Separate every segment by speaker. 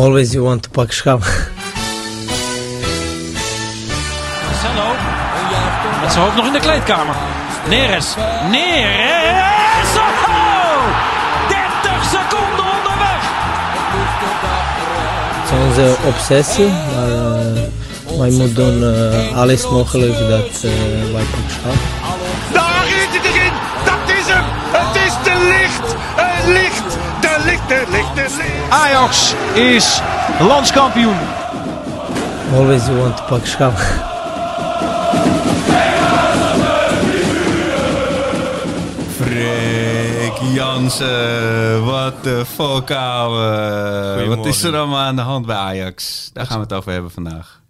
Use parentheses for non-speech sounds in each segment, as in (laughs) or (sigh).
Speaker 1: Always you want to pak schouw.
Speaker 2: Marcelo. Met zijn hoofd nog in de kleedkamer. Neres. Neres. Oh! 30 seconden onderweg.
Speaker 1: Het is onze obsessie, maar uh, wij moeten doen uh, alles mogelijk dat uh, wij pak
Speaker 2: Ajax is landskampioen.
Speaker 1: Always you want to pak schouw.
Speaker 3: Freek Jansen, wat de fuck, ouwe. Wat is er allemaal aan de hand bij Ajax? Daar gaan we het over hebben vandaag.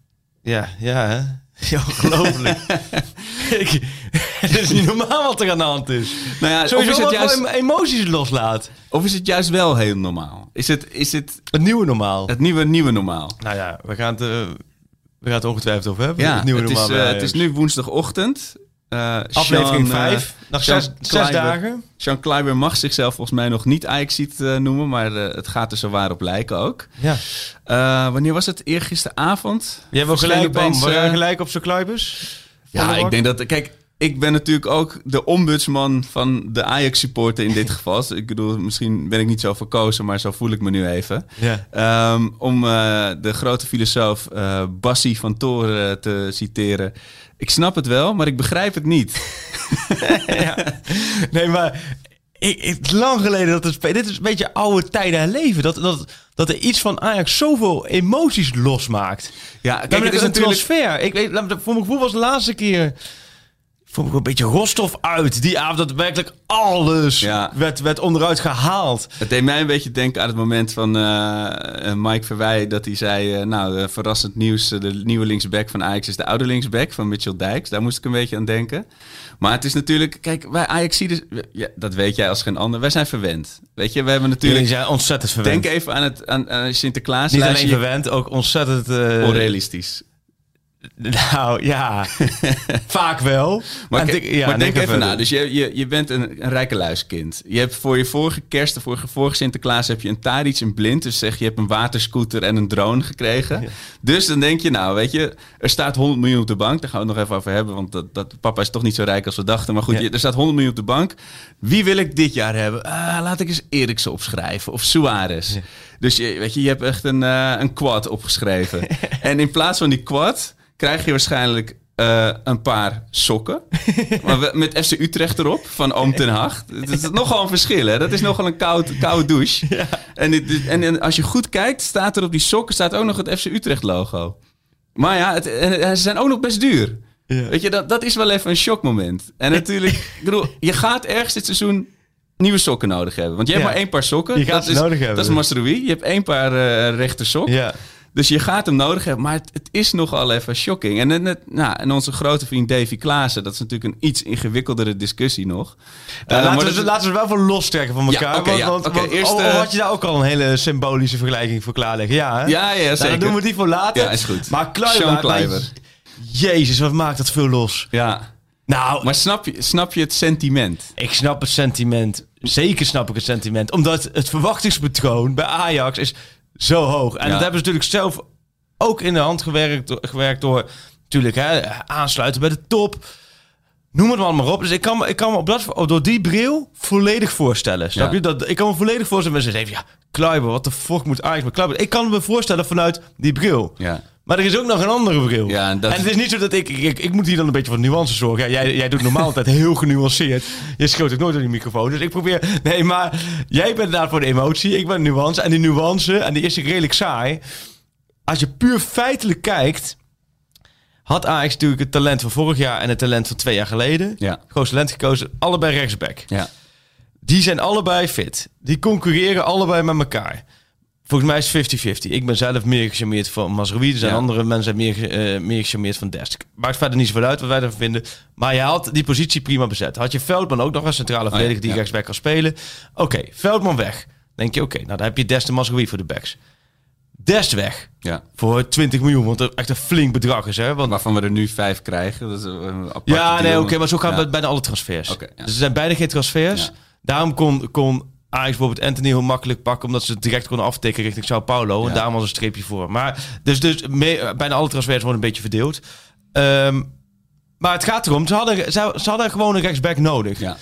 Speaker 4: Ja, ja, hè? (laughs) Ja, ongelooflijk. (laughs) Ik- (laughs) Het is niet normaal wat er aan de hand is.
Speaker 3: Nou ja, of
Speaker 4: Sowieso
Speaker 3: is, het juist,
Speaker 4: emoties loslaat.
Speaker 3: of is het juist wel heel normaal? Is het, is het
Speaker 4: Het nieuwe normaal.
Speaker 3: het nieuwe, nieuwe normaal?
Speaker 4: Nou ja, we gaan het, eh, we gaan het ongetwijfeld over hebben.
Speaker 3: Ja,
Speaker 4: het nieuwe
Speaker 3: het, is,
Speaker 4: normaal.
Speaker 3: eh,
Speaker 4: bij
Speaker 3: het is nu woensdagochtend. Eh,
Speaker 4: aflevering
Speaker 3: Sean, eh,
Speaker 4: 5. Nog zes, dagen.
Speaker 3: Sean Kleiber mag zichzelf volgens mij nog niet Ajaxiet eh noemen, maar eh, het gaat er zo waar op lijken ook.
Speaker 4: Ja.
Speaker 3: Eh, wanneer was het? Eergisteravond?
Speaker 4: Jij wil gelijk, Bam. We
Speaker 3: eh,
Speaker 4: gelijk op zijn kluibers.
Speaker 3: Ja, ik denk dat... Kijk, ik ben natuurlijk ook de ombudsman van de Ajax-supporter in dit (laughs) geval. Ik bedoel, misschien ben ik niet zo verkozen, maar zo voel ik me nu even.
Speaker 4: Ja.
Speaker 3: Ehm, om eh, de grote filosoof eh Bassi van Toren te citeren. Ik snap het wel, maar ik begrijp het niet. (laughs)
Speaker 4: ja. Nee, maar ik, lang geleden dat het Dit is een beetje oude tijden herleven. Dat, dat, dat er iets van Ajax zoveel emoties losmaakt.
Speaker 3: Ja,
Speaker 4: Kijk, het is een
Speaker 3: natuurlijk...
Speaker 4: transfer. Ik weet, voor mijn gevoel was de laatste keer... Vond ik een beetje rostov uit. Die avond dat werkelijk alles
Speaker 3: Ja.
Speaker 4: werd, werd onderuit gehaald.
Speaker 3: Het deed mij een beetje denken aan het moment van eh, eh, Mike Verwij... dat hij zei, eh, nou, verrassend nieuws... de nieuwe linksback van Ajax is de oude linksback van Mitchell Dijks. Daar moest ik een beetje aan denken. Maar het is natuurlijk... Kijk, wij Ajax ja, dat weet jij als geen ander. Wij zijn verwend. Weet je, we hebben
Speaker 4: Jullie
Speaker 3: natuurlijk...
Speaker 4: zijn ontzettend verwend.
Speaker 3: Denk even aan, het, aan, aan Sinterklaas.
Speaker 4: Niet alleen verwend, ook ontzettend... eh,
Speaker 3: Onrealistisch. (laughs)
Speaker 4: Nou, ja. (laughs) Vaak wel.
Speaker 3: Maar,
Speaker 4: denk- ja,
Speaker 3: maar denk
Speaker 4: even
Speaker 3: even na. Dus je, je, je bent een, een rijke luiskind. Je hebt voor je vorige kerst, de vorige, vorige Sinterklaas, heb je een Tadic, een blind. Dus zeg je hebt een waterscooter en een drone gekregen. Dus dan denk je, nou weet je, er staat 100 miljoen op de bank. Daar gaan we het nog even over hebben, want dat, dat, papa is toch niet zo rijk als we dachten. Maar goed,
Speaker 4: Ja.
Speaker 3: je- er staat 100 miljoen op de bank. Wie wil ik dit jaar hebben? Ah, laat ik eens Eriksen opschrijven of Suarez. Dus je, weet je, je hebt echt een, eh, een quad opgeschreven. (laughs) en in plaats van die quad krijg je waarschijnlijk eh, een paar sokken. maar we- met FC Utrecht erop, van Oom ten Hag. Dat is nogal een verschil, hè? Dat is nogal een koud, koude douche. (laughs) En, dit- en, en als je goed kijkt, staat er op die sokken staat ook nog het FC Utrecht logo. Maar ja, het, en ze zijn ook nog best duur. Weet je, dat, dat is wel even een shockmoment. En (laughs) natuurlijk, ik bedoel, je gaat ergens dit seizoen nieuwe sokken nodig hebben. Want je hebt
Speaker 4: Ja.
Speaker 3: maar één paar sokken.
Speaker 4: Je gaat
Speaker 3: dat
Speaker 4: ze
Speaker 3: is,
Speaker 4: nodig hebben.
Speaker 3: Dat is Masrowi. Je hebt één paar eh rechter sok.
Speaker 4: Ja.
Speaker 3: Dus je gaat hem nodig hebben, maar het, het is nogal even shocking. En, net- nou, en onze grote vriend Davy Klaassen, dat is natuurlijk een iets ingewikkelder discussie nog. Eh,
Speaker 4: laten, we,
Speaker 3: dat is-
Speaker 4: laten we wel voor lostrekken van elkaar.
Speaker 3: Ja,
Speaker 4: want,
Speaker 3: ja,
Speaker 4: want,
Speaker 3: eerst,
Speaker 4: oh,
Speaker 3: eh,
Speaker 4: had je daar ook al een hele symbolische vergelijking voor klaarleggen? Ja, hè?
Speaker 3: Ja, ja,
Speaker 4: Nou,
Speaker 3: zeker.
Speaker 4: dan doen we die voor later.
Speaker 3: Ja, is goed.
Speaker 4: Maar- Kluiver. Jezus, wat maakt dat veel los.
Speaker 3: Ja,
Speaker 4: Nou,
Speaker 3: maar snap je, snap je het sentiment?
Speaker 4: ik snap het sentiment. Zeker snap ik het sentiment. Omdat het verwachtingspatroon bij Ajax is zo hoog. En
Speaker 3: Ja.
Speaker 4: dat hebben ze natuurlijk zelf ook in de hand gewerkt, gewerkt door natuurlijk hè, aansluiten bij de top. Noem het allemaal maar op. Dus ik kan, me- ik kan me op dat, door die bril volledig voorstellen. Snap
Speaker 3: Ja.
Speaker 4: je? Dat, ik kan me volledig voorstellen. Mensen zeggen, ja, Kluiber, wat de fuck moet Ajax met Kluiber? Ik kan me voorstellen vanuit die bril.
Speaker 3: Ja.
Speaker 4: Maar er is ook nog een andere bril.
Speaker 3: Ja, en dat-
Speaker 4: het is niet zo dat ik, ik... Ik moet hier dan een beetje voor nuance zorgen. Ja, jij, jij doet normaal altijd heel genuanceerd. Je schoot ook nooit aan die microfoon. Dus ik probeer... Nee, maar jij bent daar voor de emotie. Ik ben nuance. En die nuance, en die is redelijk saai. Als je puur feitelijk kijkt... Had Ajax natuurlijk het talent van vorig jaar en het talent van twee jaar geleden.
Speaker 3: Ja.
Speaker 4: Grootste talent gekozen. Allebei rechtsback.
Speaker 3: Ja.
Speaker 4: Die zijn allebei fit. Die concurreren allebei met elkaar. Volgens mij is het 50-50. Ik ben zelf meer gecharmeerd van Mazraoui. Er zijn
Speaker 3: Ja.
Speaker 4: andere mensen meer, ge- eh, meer gecharmeerd van Dest. Maakt verder niet zoveel uit wat wij ervan vinden. Maar je had die positie prima bezet. Had je Veldman ook nog als centrale verdediger die
Speaker 3: ja.
Speaker 4: rechtsback kan spelen. Oké, Veldman weg. denk je, oké, nou dan heb je Dest en Mazraoui voor de backs. Dest weg.
Speaker 3: Ja.
Speaker 4: Voor 20 miljoen, wat er echt een flink bedrag is. Hè? Want
Speaker 3: Waarvan we er nu vijf krijgen. Dat is een
Speaker 4: ja, nee, oké, maar zo gaan we bijna alle transfers. Dus er zijn bijna geen transfers. Daarom kon, kon Ajax bijvoorbeeld Anthony heel makkelijk pakken... omdat ze het direct konden aftikken richting Sao Paulo. En
Speaker 3: Ja.
Speaker 4: daarom was een streepje voor. Maar dus, dus me- bijna alle transfers worden een beetje verdeeld. Ehm, maar het gaat erom, ze hadden, ze, ze hadden gewoon een rechtsback nodig.
Speaker 3: Ja.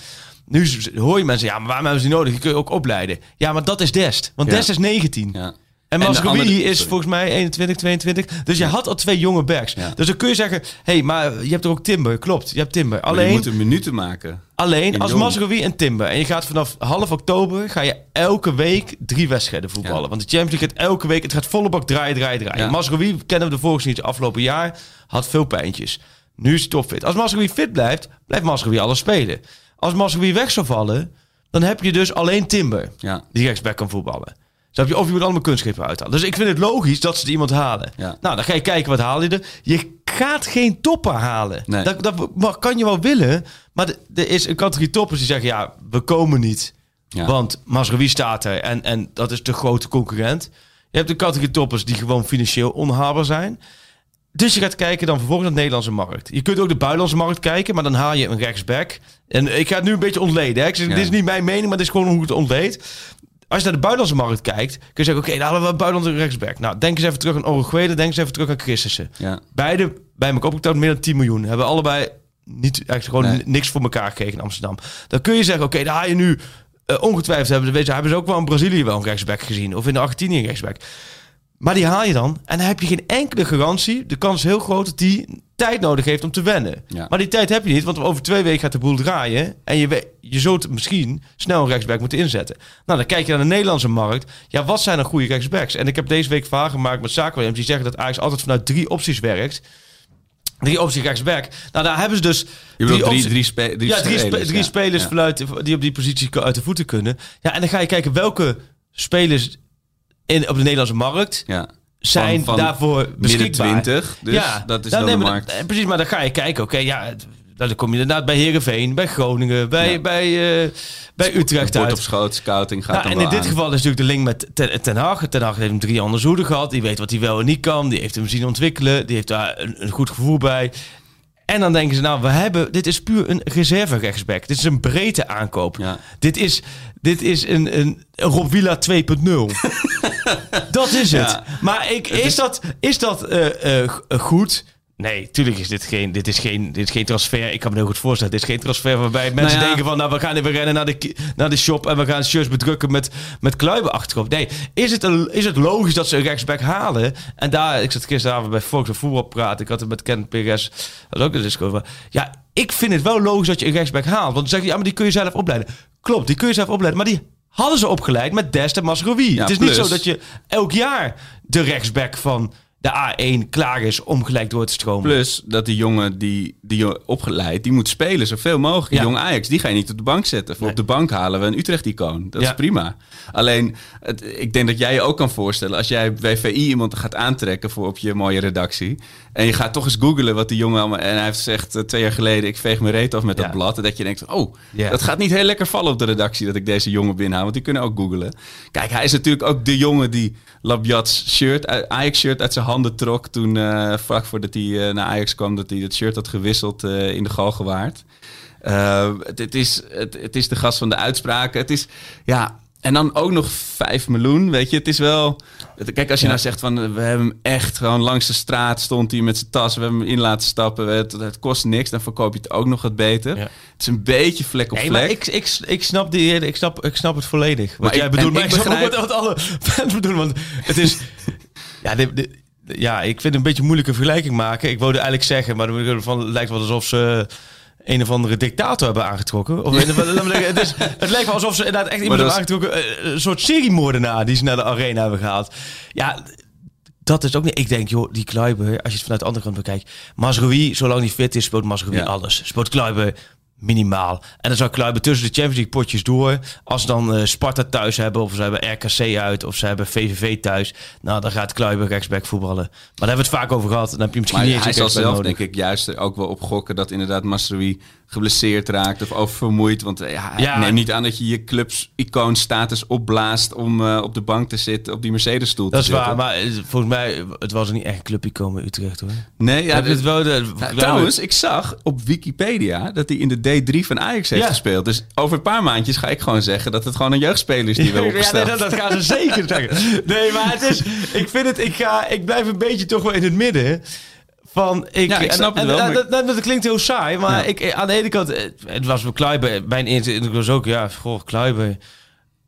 Speaker 4: Nu hoor je mensen, ja, maar waarom hebben ze die nodig? Die kun je ook opleiden. Ja, maar dat is Dest. Want. Dest is 19.
Speaker 3: Ja.
Speaker 4: En
Speaker 3: andere-
Speaker 4: is volgens mij 21, 22. Dus je had al twee jonge backs. Dus dan kun je zeggen, hé, hey, maar je hebt er ook Timber. Klopt, je hebt Timber.
Speaker 3: Maar die
Speaker 4: Alleen,
Speaker 3: moeten minuten maken.
Speaker 4: alleen als. Masrowi en Timber. En je gaat vanaf half oktober, ga je elke week drie wedstrijden voetballen.
Speaker 3: Ja.
Speaker 4: Want de Champions League gaat elke week, het gaat volle bak draaien, draaien, draaien.
Speaker 3: Ja.
Speaker 4: Masrowi kennen we de volgens niet afgelopen jaar. Had veel pijntjes. Nu is hij topfit. Als Masrowi fit blijft, blijft Masrowi alles spelen. Als Masrowi weg zou vallen, dan heb je dus alleen Timber
Speaker 3: Ja.
Speaker 4: die rechtsback kan voetballen. Je? Of je moet allemaal kunstgrepen uithalen. Dus ik vind het logisch dat ze er iemand halen.
Speaker 3: Ja.
Speaker 4: Nou, dan ga je kijken wat haal je er. Je gaat geen topper halen.
Speaker 3: Nee.
Speaker 4: Dat, kan je wel willen. Maar er is een categorie toppers die zeggen... ja, we komen niet.
Speaker 3: Ja.
Speaker 4: Want Masraoui staat er en, en dat is de grote concurrent. Je hebt de categorie toppers die gewoon financieel onhaalbaar zijn. Dus je gaat kijken dan vervolgens naar de Nederlandse markt. Je kunt ook de buitenlandse markt kijken, maar dan haal je een rechtsback. En ik ga het nu een beetje ontleden. Hè. Ik zeg,
Speaker 3: Ja.
Speaker 4: Dit is niet mijn mening, maar dit is gewoon hoe ik het ontleed. Als je naar de buitenlandse markt kijkt, kun je zeggen... oké, dan halen we een buitenlandse rechtsback. Nou, denk eens even terug aan Oruguele, denk eens even terug aan Christensen.
Speaker 3: Ja.
Speaker 4: Beide bij elkaar opgeteld meer dan 10 miljoen. Hebben allebei niet echt gewoon
Speaker 3: Nee.
Speaker 4: niks voor elkaar gekregen in Amsterdam. Dan kun je zeggen, oké, daar haal je nu eh, ongetwijfeld hebben, weet je, hebben ze ook wel in Brazilië wel een rechtsback gezien of in de Argentinië een rechtsback. Maar die haal je dan en dan heb je geen enkele garantie. De kans is heel groot dat die tijd nodig heeft om te wennen.
Speaker 3: Ja.
Speaker 4: Maar die tijd heb je niet, want over twee weken gaat de boel draaien. En je, je zult misschien snel een rechtsback moeten inzetten. Nou, dan kijk je naar de Nederlandse markt. Ja, wat zijn er goede rechtsbacks? En ik heb deze week vragen gemaakt met zakenwijs die zeggen dat Ajax altijd vanuit drie opties werkt. Drie opties rechtsback. Nou, daar hebben ze dus...
Speaker 3: Je drie,
Speaker 4: opties-
Speaker 3: drie, spe- drie
Speaker 4: ja, drie, spe- drie
Speaker 3: ja.
Speaker 4: spelers vanuit, die op die positie uit de voeten kunnen. Ja, en dan ga je kijken welke spelers in, op de Nederlandse markt
Speaker 3: Ja.
Speaker 4: zijn
Speaker 3: Van- van
Speaker 4: daarvoor
Speaker 3: Midden
Speaker 4: beschikbaar.
Speaker 3: 20, dus dat is dan
Speaker 4: nee,
Speaker 3: de markt.
Speaker 4: eh, precies, maar dan ga je kijken. Oké, ja, het- dan kom je inderdaad bij Herenveen, bij Groningen, bij,
Speaker 3: Ja.
Speaker 4: bij, eh, bij Utrecht uit.
Speaker 3: op schoot, scouting gaat
Speaker 4: Nou, en in dit
Speaker 3: aan.
Speaker 4: geval is natuurlijk de link met Ten, ten Hag. Ten Hag heeft hem drie andere zoeden gehad. Die weet wat hij wel en niet kan. Die heeft hem zien ontwikkelen. Die heeft daar een, een goed gevoel bij. En dan denken ze, nou, we hebben, dit is puur een reserve rechtsback. Dit is een breedte aankoop.
Speaker 3: Ja.
Speaker 4: Dit is, dit is een, een Rob Villa (laughs) 2.0. dat is het.
Speaker 3: Ja.
Speaker 4: Maar ik, is, dat, is dat eh, eh, eh, goed? Nee, tuurlijk is dit geen, dit is geen, dit is geen transfer. Ik kan me heel goed voorstellen. Dit is geen transfer waarbij mensen
Speaker 3: Nou ja.
Speaker 4: denken van... nou, we gaan even rennen naar de, naar de shop... en we gaan shirts bedrukken met, met kluiben achterop. Nee, is het, een, is het logisch dat ze een rechtsback halen? En daar, ik zat gisteravond bij Fox op voetbal praten. Ik had het met Ken Perez. Dat ook een discussie over. Ja, ik vind het wel logisch dat je een rechtsback haalt. Want dan zeg je, ja, maar die kun je zelf opleiden. Klopt, die kun je zelf opleiden. Maar die hadden ze opgeleid met Dest en Masrowi.
Speaker 3: Ja,
Speaker 4: het is niet zo dat je elk jaar de rechtsback van de A1 klaar is om gelijk door te stromen.
Speaker 3: Plus dat die jongen die, die je opgeleid, die moet spelen zoveel mogelijk.
Speaker 4: Ja.
Speaker 3: Jong Ajax, die ga je niet op de bank zetten. Voor
Speaker 4: Nee.
Speaker 3: op de bank halen we een Utrecht-icoon. Dat
Speaker 4: Ja.
Speaker 3: is prima. Alleen, het, ik denk dat jij je ook kan voorstellen... als jij bij VI iemand gaat aantrekken voor op je mooie redactie... en je gaat toch eens googlen wat die jongen allemaal... en hij heeft gezegd eh, twee jaar geleden... ik veeg mijn reet af met dat blad. En dat je denkt, oh, dat gaat niet heel lekker vallen op de redactie... dat ik deze jongen binnenhaal, want die kunnen ook googlen. Kijk, hij is natuurlijk ook de jongen die Labiats shirt, Ajax-shirt uit zijn handen trok... toen eh vlak voordat hij eh, naar Ajax kwam... dat hij het shirt had gewisseld in de Galgenwaard. Het, het, is, het, het is de gast van de uitspraken. Het is, ja... En dan ook nog 5 miljoen, weet je. Het is wel... Kijk, als je
Speaker 4: Ja.
Speaker 3: nou zegt van... eh, We hebben hem echt gewoon langs de straat stond hij met zijn tas. We hebben hem in laten stappen. Het, het kost niks. Dan verkoop je het ook nog wat beter.
Speaker 4: Ja.
Speaker 3: Het is een beetje vlek op
Speaker 4: Nee,
Speaker 3: vlek.
Speaker 4: maar ik, ik, ik, snap die, ik, snap, ik snap het volledig. Wat
Speaker 3: Maar
Speaker 4: jij
Speaker 3: ik-
Speaker 4: bedoelt, maar
Speaker 3: ik
Speaker 4: snap ook wat, alle fans bedoelen. Want het is... (laughs) ja, dit- dit- ja, ik vind het een beetje een moeilijke vergelijking maken. Ik wilde eigenlijk zeggen, maar dan van, het lijkt wel alsof ze een of andere dictator hebben aangetrokken. Of, een of andere- het, is, het lijkt wel alsof ze inderdaad echt iemand hebben aangetrokken. eh, Een soort seriemoordenaar die ze naar de arena hebben gehaald. Ja, dat is ook niet. Ik denk, joh, die Kluiber, als je het vanuit de andere kant bekijkt. Masrui, zolang hij fit is, speelt Masrui
Speaker 3: Ja.
Speaker 4: alles. Speelt Kluiber minimaal. En dan zou Kluiber tussen de Champions League potjes door. Als ze dan eh, Sparta thuis hebben, of ze hebben RKC uit, of ze hebben VVV thuis. Nou, dan gaat Kluiber rechtsback voetballen. Maar daar hebben we het vaak over gehad. Dan heb je misschien
Speaker 3: Maar
Speaker 4: niet eens
Speaker 3: hij zal zelf,
Speaker 4: nodig.
Speaker 3: denk ik, juist er ook wel op gokken dat inderdaad Masrui geblesseerd raakt of oververmoeid. Want eh, ja,
Speaker 4: Ja.
Speaker 3: neem niet aan dat je je clubs icoonstatus opblaast om eh, op de bank te zitten, op die Mercedes-stoel
Speaker 4: Dat
Speaker 3: te
Speaker 4: is
Speaker 3: zitten.
Speaker 4: waar, maar eh, volgens mij, het was niet echt een clubicoon bij Utrecht hoor.
Speaker 3: Nee, ja, de-
Speaker 4: het wel de,
Speaker 3: Nou, trouwens, ik zag op Wikipedia dat hij in de D3 van Ajax heeft
Speaker 4: Ja.
Speaker 3: gespeeld. Dus over een paar maandjes ga ik gewoon zeggen dat het gewoon een jeugdspeler is die (laughs)
Speaker 4: Ja, nee,
Speaker 3: opgesteld.
Speaker 4: dat, dat gaan ze zeker zeggen. Nee, maar het is, ik vind het, ik, ga, ik blijf een beetje toch wel in het midden. Van, ik,
Speaker 3: Ja, ik snap
Speaker 4: en,
Speaker 3: het wel,
Speaker 4: en-
Speaker 3: maar-
Speaker 4: dat, dat, dat klinkt heel saai, maar
Speaker 3: Ja.
Speaker 4: ik, aan de ene kant, het was wel Kluiber. Mijn eerste indruk was ook, ja, goh, Kluiber.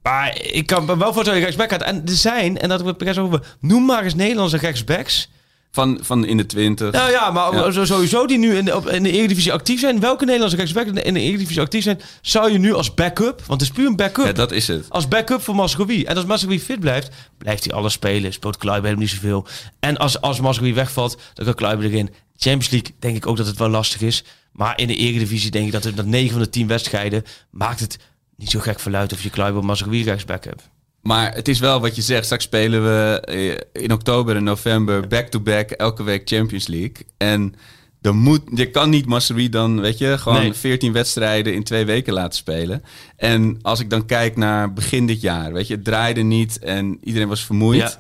Speaker 4: Maar ik kan me wel voorstellen, rechtsback had. En er zijn, en dat heb ik best over, noem maar eens Nederlandse rechtsbacks.
Speaker 3: Van, van in de 20.
Speaker 4: Nou ja, maar
Speaker 3: Ja.
Speaker 4: sowieso die nu in de, in de Eredivisie actief zijn. Welke Nederlandse rechtsback in de, in de Eredivisie actief zijn, zou je nu als backup, want het is puur een backup.
Speaker 3: Ja, dat is het.
Speaker 4: Als backup voor Mascovi. En als Mascovi fit blijft, blijft hij alles spelen. Speelt Kluiber helemaal niet zoveel. En als, als Mascovi wegvalt, dan kan Kluiber erin. Champions League denk ik ook dat het wel lastig is. Maar in de Eredivisie denk ik dat het met 9 van de 10 wedstrijden maakt het niet zo gek verluid of je Kluiber of Mascovi rechtsback hebt.
Speaker 3: Maar het is wel wat je zegt. Straks spelen we eh, in oktober en november back-to-back elke week Champions League. En dan moet, je kan niet Masserie dan, weet je, gewoon
Speaker 4: Nee.
Speaker 3: 14 wedstrijden in twee weken laten spelen. En als ik dan kijk naar begin dit jaar, weet je, het draaide niet en iedereen was vermoeid.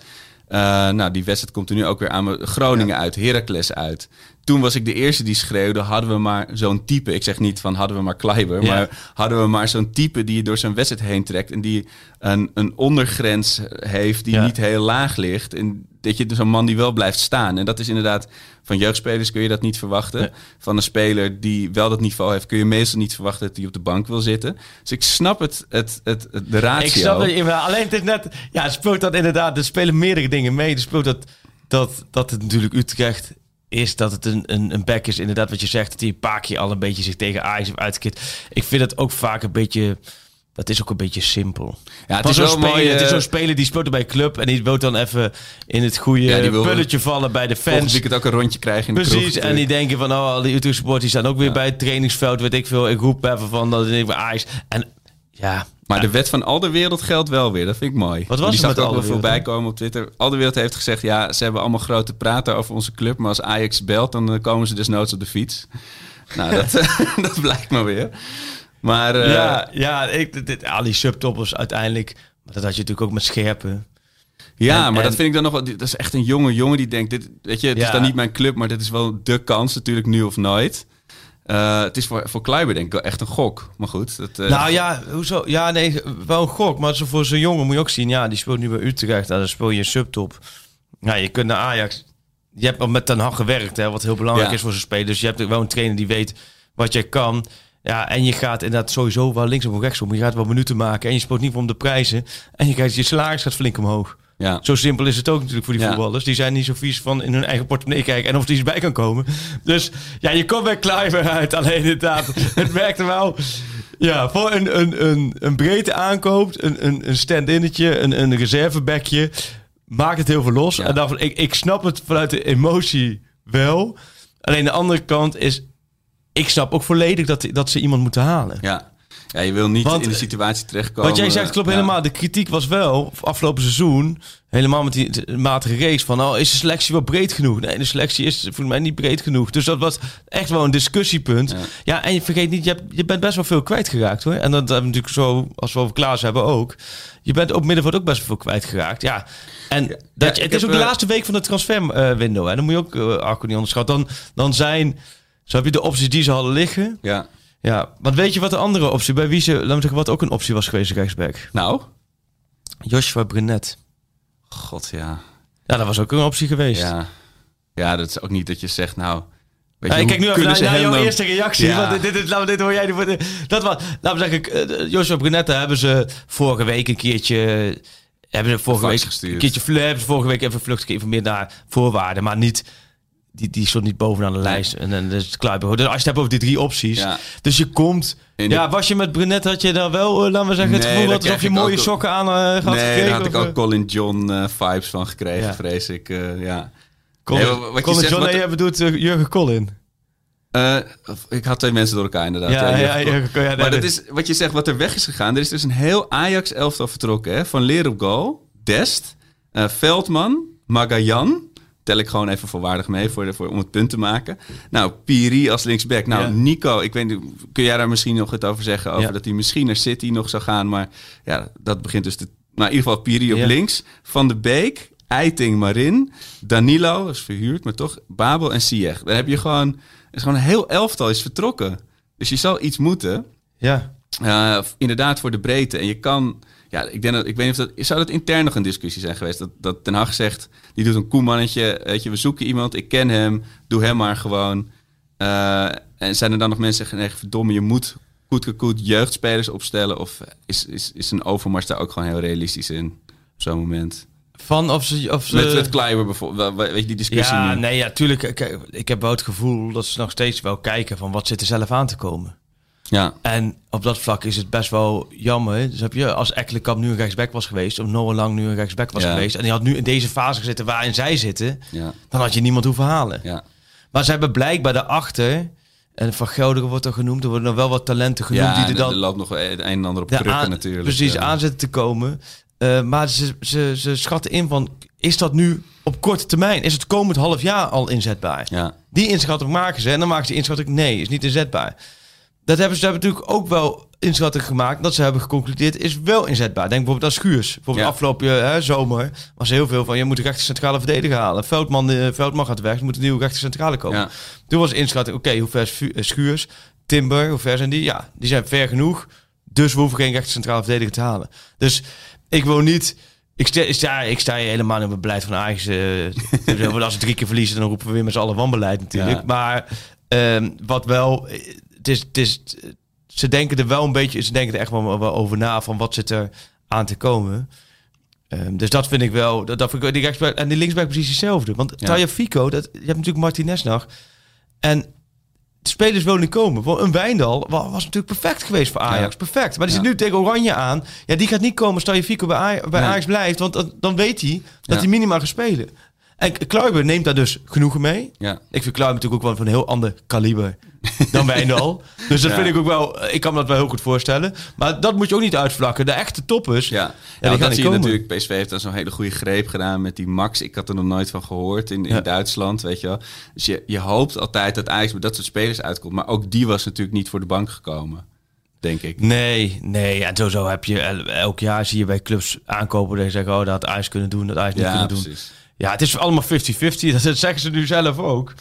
Speaker 3: Eh, nou, die wedstrijd komt er nu ook weer aan. Groningen uit, Heracles uit. Toen was ik de eerste die schreeuwde, hadden we maar zo'n type. Ik zeg niet van hadden we maar Kleiber,
Speaker 4: Ja.
Speaker 3: maar hadden we maar zo'n type die je door zo'n wedstrijd heen trekt. En die een, een ondergrens heeft die
Speaker 4: Ja.
Speaker 3: niet heel laag ligt. En dat je zo'n man die wel blijft staan. En dat is inderdaad, van jeugdspelers kun je dat niet verwachten.
Speaker 4: Nee.
Speaker 3: Van een speler die wel dat niveau heeft, kun je meestal niet verwachten dat hij op de bank wil zitten. Dus ik snap het, het, het, het- de ratio.
Speaker 4: Ik snap maar alleen het is net... Ja, het speelt dat inderdaad... Er spelen meerdere dingen mee. Er speelt dat, dat, dat het natuurlijk Utrecht is dat het een, een, een back is. Inderdaad, wat je zegt, dat hij een paar keer al een beetje zich tegen Ajax heeft uitgekit. Ik vind het ook vaak een beetje... Dat is ook een beetje simpel.
Speaker 3: Ja, het is wel
Speaker 4: speler,
Speaker 3: mooi.
Speaker 4: het is zo'n speler die speelt bij een club en die wil dan even in het goede
Speaker 3: Ja,
Speaker 4: pulletje vallen bij de fans.
Speaker 3: weekend ook een rondje krijgen in de
Speaker 4: Precies,
Speaker 3: kroeg
Speaker 4: en die denken van, oh, al die Utrecht supporters die staan ook weer
Speaker 3: Ja.
Speaker 4: bij het trainingsveld, weet ik veel. Ik roep even van, dat ik bij Ajax. En ja,
Speaker 3: Maar de wet van al de wereld geldt wel weer. Dat vind ik mooi.
Speaker 4: Wat was
Speaker 3: die zag
Speaker 4: met
Speaker 3: ook wel voorbij komen op Twitter. Al de wereld heeft gezegd, ja, ze hebben allemaal grote praten over onze club. Maar als Ajax belt, dan eh, komen ze desnoods op de fiets. (laughs) Nou, dat, (laughs) dat blijkt maar weer. Maar eh,
Speaker 4: ja, ja ik, dit, dit- al die subtoppers uiteindelijk. Maar dat had je natuurlijk ook met Scherpen.
Speaker 3: Ja,
Speaker 4: En-
Speaker 3: maar
Speaker 4: en-
Speaker 3: dat vind ik dan nog wel. Dat is echt een jonge jongen die denkt: dit, weet je, het is dan niet mijn club, maar dit is wel de kans, natuurlijk nu of nooit. Eh, het is voor, voor Kleiber denk ik wel echt een gok. Maar goed. Dat, eh,
Speaker 4: nou ja, hoezo? Ja, nee, wel een gok. Maar zo voor zo'n jongen moet je ook zien. Ja, die speelt nu bij Utrecht. Nou, dan speel je een subtop. Ja, je kunt naar Ajax. Je hebt al met Ten Hag gewerkt, hè, wat heel belangrijk
Speaker 3: Ja.
Speaker 4: is voor zijn spelers. Dus je hebt wel een trainer die weet wat jij kan. Ja, en je gaat inderdaad sowieso wel links of rechts om. Je gaat wel minuten maken en je speelt niet om de prijzen. En je, krijgt, je salaris gaat flink omhoog.
Speaker 3: Ja.
Speaker 4: Zo simpel is het ook natuurlijk voor die
Speaker 3: Ja.
Speaker 4: voetballers. Die zijn niet zo vies van in hun eigen portemonnee kijken en of er iets bij kan komen. Dus ja, je komt bij Kluiver uit. Alleen inderdaad, (laughs) het werkte wel. Ja, voor een, een, een, een breedte aankoopt, een, een, een stand-innetje, een, een reservebackje, maakt het heel veel los.
Speaker 3: Ja.
Speaker 4: En daarvan, ik, ik snap het vanuit de emotie wel. Alleen de andere kant is, ik snap ook volledig dat, dat ze iemand moeten halen.
Speaker 3: Ja. Ja, je wil niet
Speaker 4: Want,
Speaker 3: in de situatie terechtkomen.
Speaker 4: Wat jij zegt klopt
Speaker 3: Ja.
Speaker 4: helemaal. De kritiek was wel afgelopen seizoen helemaal met die matige race van oh, is de selectie wel breed genoeg? Nee, de selectie is voor mij niet breed genoeg. Dus dat was echt wel een discussiepunt. Ja,
Speaker 3: Ja.
Speaker 4: en je vergeet niet, je, hebt, je bent best wel veel kwijtgeraakt hoor. En dat hebben we natuurlijk zo, als we over Klaas hebben ook. Je bent op middenveld ook best wel veel kwijtgeraakt. Ja. En dat, je- het is ook de
Speaker 3: eh,
Speaker 4: laatste week van de transferwindow. En dan moet je ook uh, Arco niet onderschatten. Dan, dan zijn, zo heb je de opties die ze hadden liggen.
Speaker 3: Ja.
Speaker 4: Ja, want weet je wat de andere optie, bij wie ze, laten we zeggen, wat ook een optie was geweest, rechtsback?
Speaker 3: Nou,
Speaker 4: Joshua Brunet.
Speaker 3: god ja.
Speaker 4: Ja, dat was ook een optie geweest.
Speaker 3: Ja. ja, dat is ook niet dat je zegt, nou... Weet
Speaker 4: Ja,
Speaker 3: je,
Speaker 4: ik
Speaker 3: hoe
Speaker 4: kijk nu even naar, jouw
Speaker 3: dan-
Speaker 4: eerste reactie.
Speaker 3: Ja.
Speaker 4: Want dit, dit, we- dit hoor jij. de- Dat was, laten we zeggen, eh, Joshua Brunet daar hebben ze vorige week een keertje... Hebben ze vorige week
Speaker 3: gestuurd.
Speaker 4: een keertje hebben ze vorige week even vluchtig geïnformeerd naar voorwaarden, maar niet die, die stond niet bovenaan de lijst. En dan is het Kluiber. Dus als je het hebt over die drie opties,
Speaker 3: Ja.
Speaker 4: dus je komt.
Speaker 3: De-
Speaker 4: Ja, was je met Brunet had je dan wel, eh, laten we zeggen, het
Speaker 3: Nee,
Speaker 4: gevoel dat alsof je mooie
Speaker 3: ook-
Speaker 4: sokken aan eh had
Speaker 3: nee,
Speaker 4: gekregen?
Speaker 3: daar had ik
Speaker 4: of,
Speaker 3: ook
Speaker 4: eh?
Speaker 3: Colin John vibes van gekregen,
Speaker 4: Ja.
Speaker 3: vrees ik. ja.
Speaker 4: Colin,
Speaker 3: Nee, wat je
Speaker 4: Colin
Speaker 3: zegt,
Speaker 4: John,
Speaker 3: wat-
Speaker 4: nee, jij bedoelt Jurgen Collin.
Speaker 3: Eh, ik had twee mensen door elkaar inderdaad.
Speaker 4: Ja, ja, ja,
Speaker 3: maar dat is wat je zegt, wat er weg is gegaan. Er is dus een heel Ajax-elftal vertrokken. Hè? Van Leer op goal, Dest, eh, Veldman, Magajan, tel ik gewoon even volwaardig mee voor, de, voor, om het punt te maken. Nou, Piri als linksback. Nou,
Speaker 4: Ja.
Speaker 3: Nico, ik weet niet, kun jij daar misschien nog het over zeggen? Over
Speaker 4: Ja.
Speaker 3: dat hij misschien naar City nog zou gaan. Maar ja, dat begint dus te... Maar in ieder geval Piri op
Speaker 4: Ja.
Speaker 3: links. Van de Beek, Eiting, Marin. Danilo, is verhuurd, maar toch. Babel en Sieg. Dan heb je gewoon... Is gewoon een heel elftal is vertrokken. Dus je zal iets moeten.
Speaker 4: Ja.
Speaker 3: Uh, inderdaad voor de breedte. En je kan... Ja, ik, denk dat, ik weet niet of dat... Zou dat intern nog een discussie zijn geweest? Dat, dat Ten Hag zegt, die doet een koemannetje. Weet je, we zoeken iemand, ik ken hem. Doe hem maar gewoon. Uh, en zijn er dan nog mensen die zeggen... verdomme, je moet goed goed jeugdspelers opstellen? Of is, is, is een overmars daar ook gewoon heel realistisch in? Op zo'n moment.
Speaker 4: Van of ze... Of ze...
Speaker 3: Met, met Kleiber bijvoorbeeld. Weet je, die discussie
Speaker 4: Ja,
Speaker 3: nu?
Speaker 4: nee, ja, tuurlijk. Kijk, ik heb wel het gevoel dat ze nog steeds wel kijken van wat zit er zelf aan te komen.
Speaker 3: Ja.
Speaker 4: En op dat vlak is het best wel jammer. Dus heb je, als Ekkelenkamp nu een rechtsback was geweest, of Noah Lang nu een rechtsback was
Speaker 3: Ja.
Speaker 4: geweest, en die had nu in deze fase gezeten waarin zij zitten,
Speaker 3: Ja.
Speaker 4: dan had je niemand hoeven halen.
Speaker 3: Ja.
Speaker 4: Maar ze hebben blijkbaar daarachter, en Van Gelderen wordt er genoemd, er worden nog wel wat talenten genoemd
Speaker 3: Ja,
Speaker 4: die er dan
Speaker 3: er loopt nog het een en ander op krukken natuurlijk.
Speaker 4: Precies,
Speaker 3: Ja.
Speaker 4: aan zitten te komen. Eh, maar ze, ze, ze schatten in van, is dat nu op korte termijn? Is het komend half jaar al inzetbaar?
Speaker 3: Ja.
Speaker 4: Die inschatting maken ze. En dan maken ze inschatting, nee, is niet inzetbaar. Dat hebben ze natuurlijk ook wel inschatting gemaakt. Dat ze hebben geconcludeerd, is wel inzetbaar. Denk bijvoorbeeld aan Schuurs. Bijvoorbeeld
Speaker 3: Ja.
Speaker 4: afgelopen hè, zomer was er heel veel van... je moet een rechter centrale verdediger halen. Veldman, eh, Veldman gaat weg, er moet een nieuwe rechter centrale komen.
Speaker 3: Ja.
Speaker 4: Toen was de inschatting, oké, hoe ver is eh, Schuurs? Timber, hoe ver zijn die? Ja, die zijn ver genoeg. Dus we hoeven geen rechter centrale verdediger te halen. Dus ik wil niet... Ik sta, ik sta, ik sta hier helemaal in het beleid van Ajax. eh, (laughs) als we drie keer verliezen, dan roepen we weer met z'n allen wanbeleid natuurlijk.
Speaker 3: Ja.
Speaker 4: Maar ehm, wat wel... Het is, het is, ze denken er wel een beetje... Ze denken er echt wel, wel over na van wat zit er aan te komen. Ehm, dus dat vind ik wel... Dat, dat vind ik, die rechtsback, en die linksback precies hetzelfde. Want
Speaker 3: Ja.
Speaker 4: Taya Fico, dat, je hebt natuurlijk Martinez nog. En de spelers wilden niet komen. Een Wijndal wa- was natuurlijk perfect geweest voor Ajax.
Speaker 3: Ja.
Speaker 4: Perfect. Maar die
Speaker 3: Ja.
Speaker 4: zit nu tegen Oranje aan. Ja, die gaat niet komen als Taya Fico bij, Aj- bij
Speaker 3: Nee.
Speaker 4: Ajax blijft. Want dan, dan weet hij dat hij minimaal gaat spelen. En Kluiber neemt daar dus genoegen mee.
Speaker 3: Ja.
Speaker 4: Ik vind Kluiber natuurlijk ook wel van een heel ander kaliber dan Wijndal. (laughs) Dus dat
Speaker 3: Ja.
Speaker 4: vind ik ook wel... Ik kan me dat wel heel goed voorstellen. Maar dat moet je ook niet uitvlakken. De echte toppers...
Speaker 3: Ja, ja
Speaker 4: gaan
Speaker 3: dat
Speaker 4: niet
Speaker 3: zie je
Speaker 4: komen.
Speaker 3: natuurlijk. PSV heeft dan zo'n hele goede greep gedaan met die Max. Ik had er nog nooit van gehoord in, in
Speaker 4: Ja.
Speaker 3: Duitsland, weet je wel. Dus je, je hoopt altijd dat Ajax met dat soort spelers uitkomt. Maar ook die was natuurlijk niet voor de bank gekomen, denk ik.
Speaker 4: Nee, nee. En sowieso heb je el- elk jaar zie je bij clubs aankopen dat je zegt, oh, dat had Ajax kunnen doen, dat Ajax niet
Speaker 3: Ja,
Speaker 4: kunnen doen. Ja, het is allemaal 50-50. Dat zeggen ze nu zelf ook.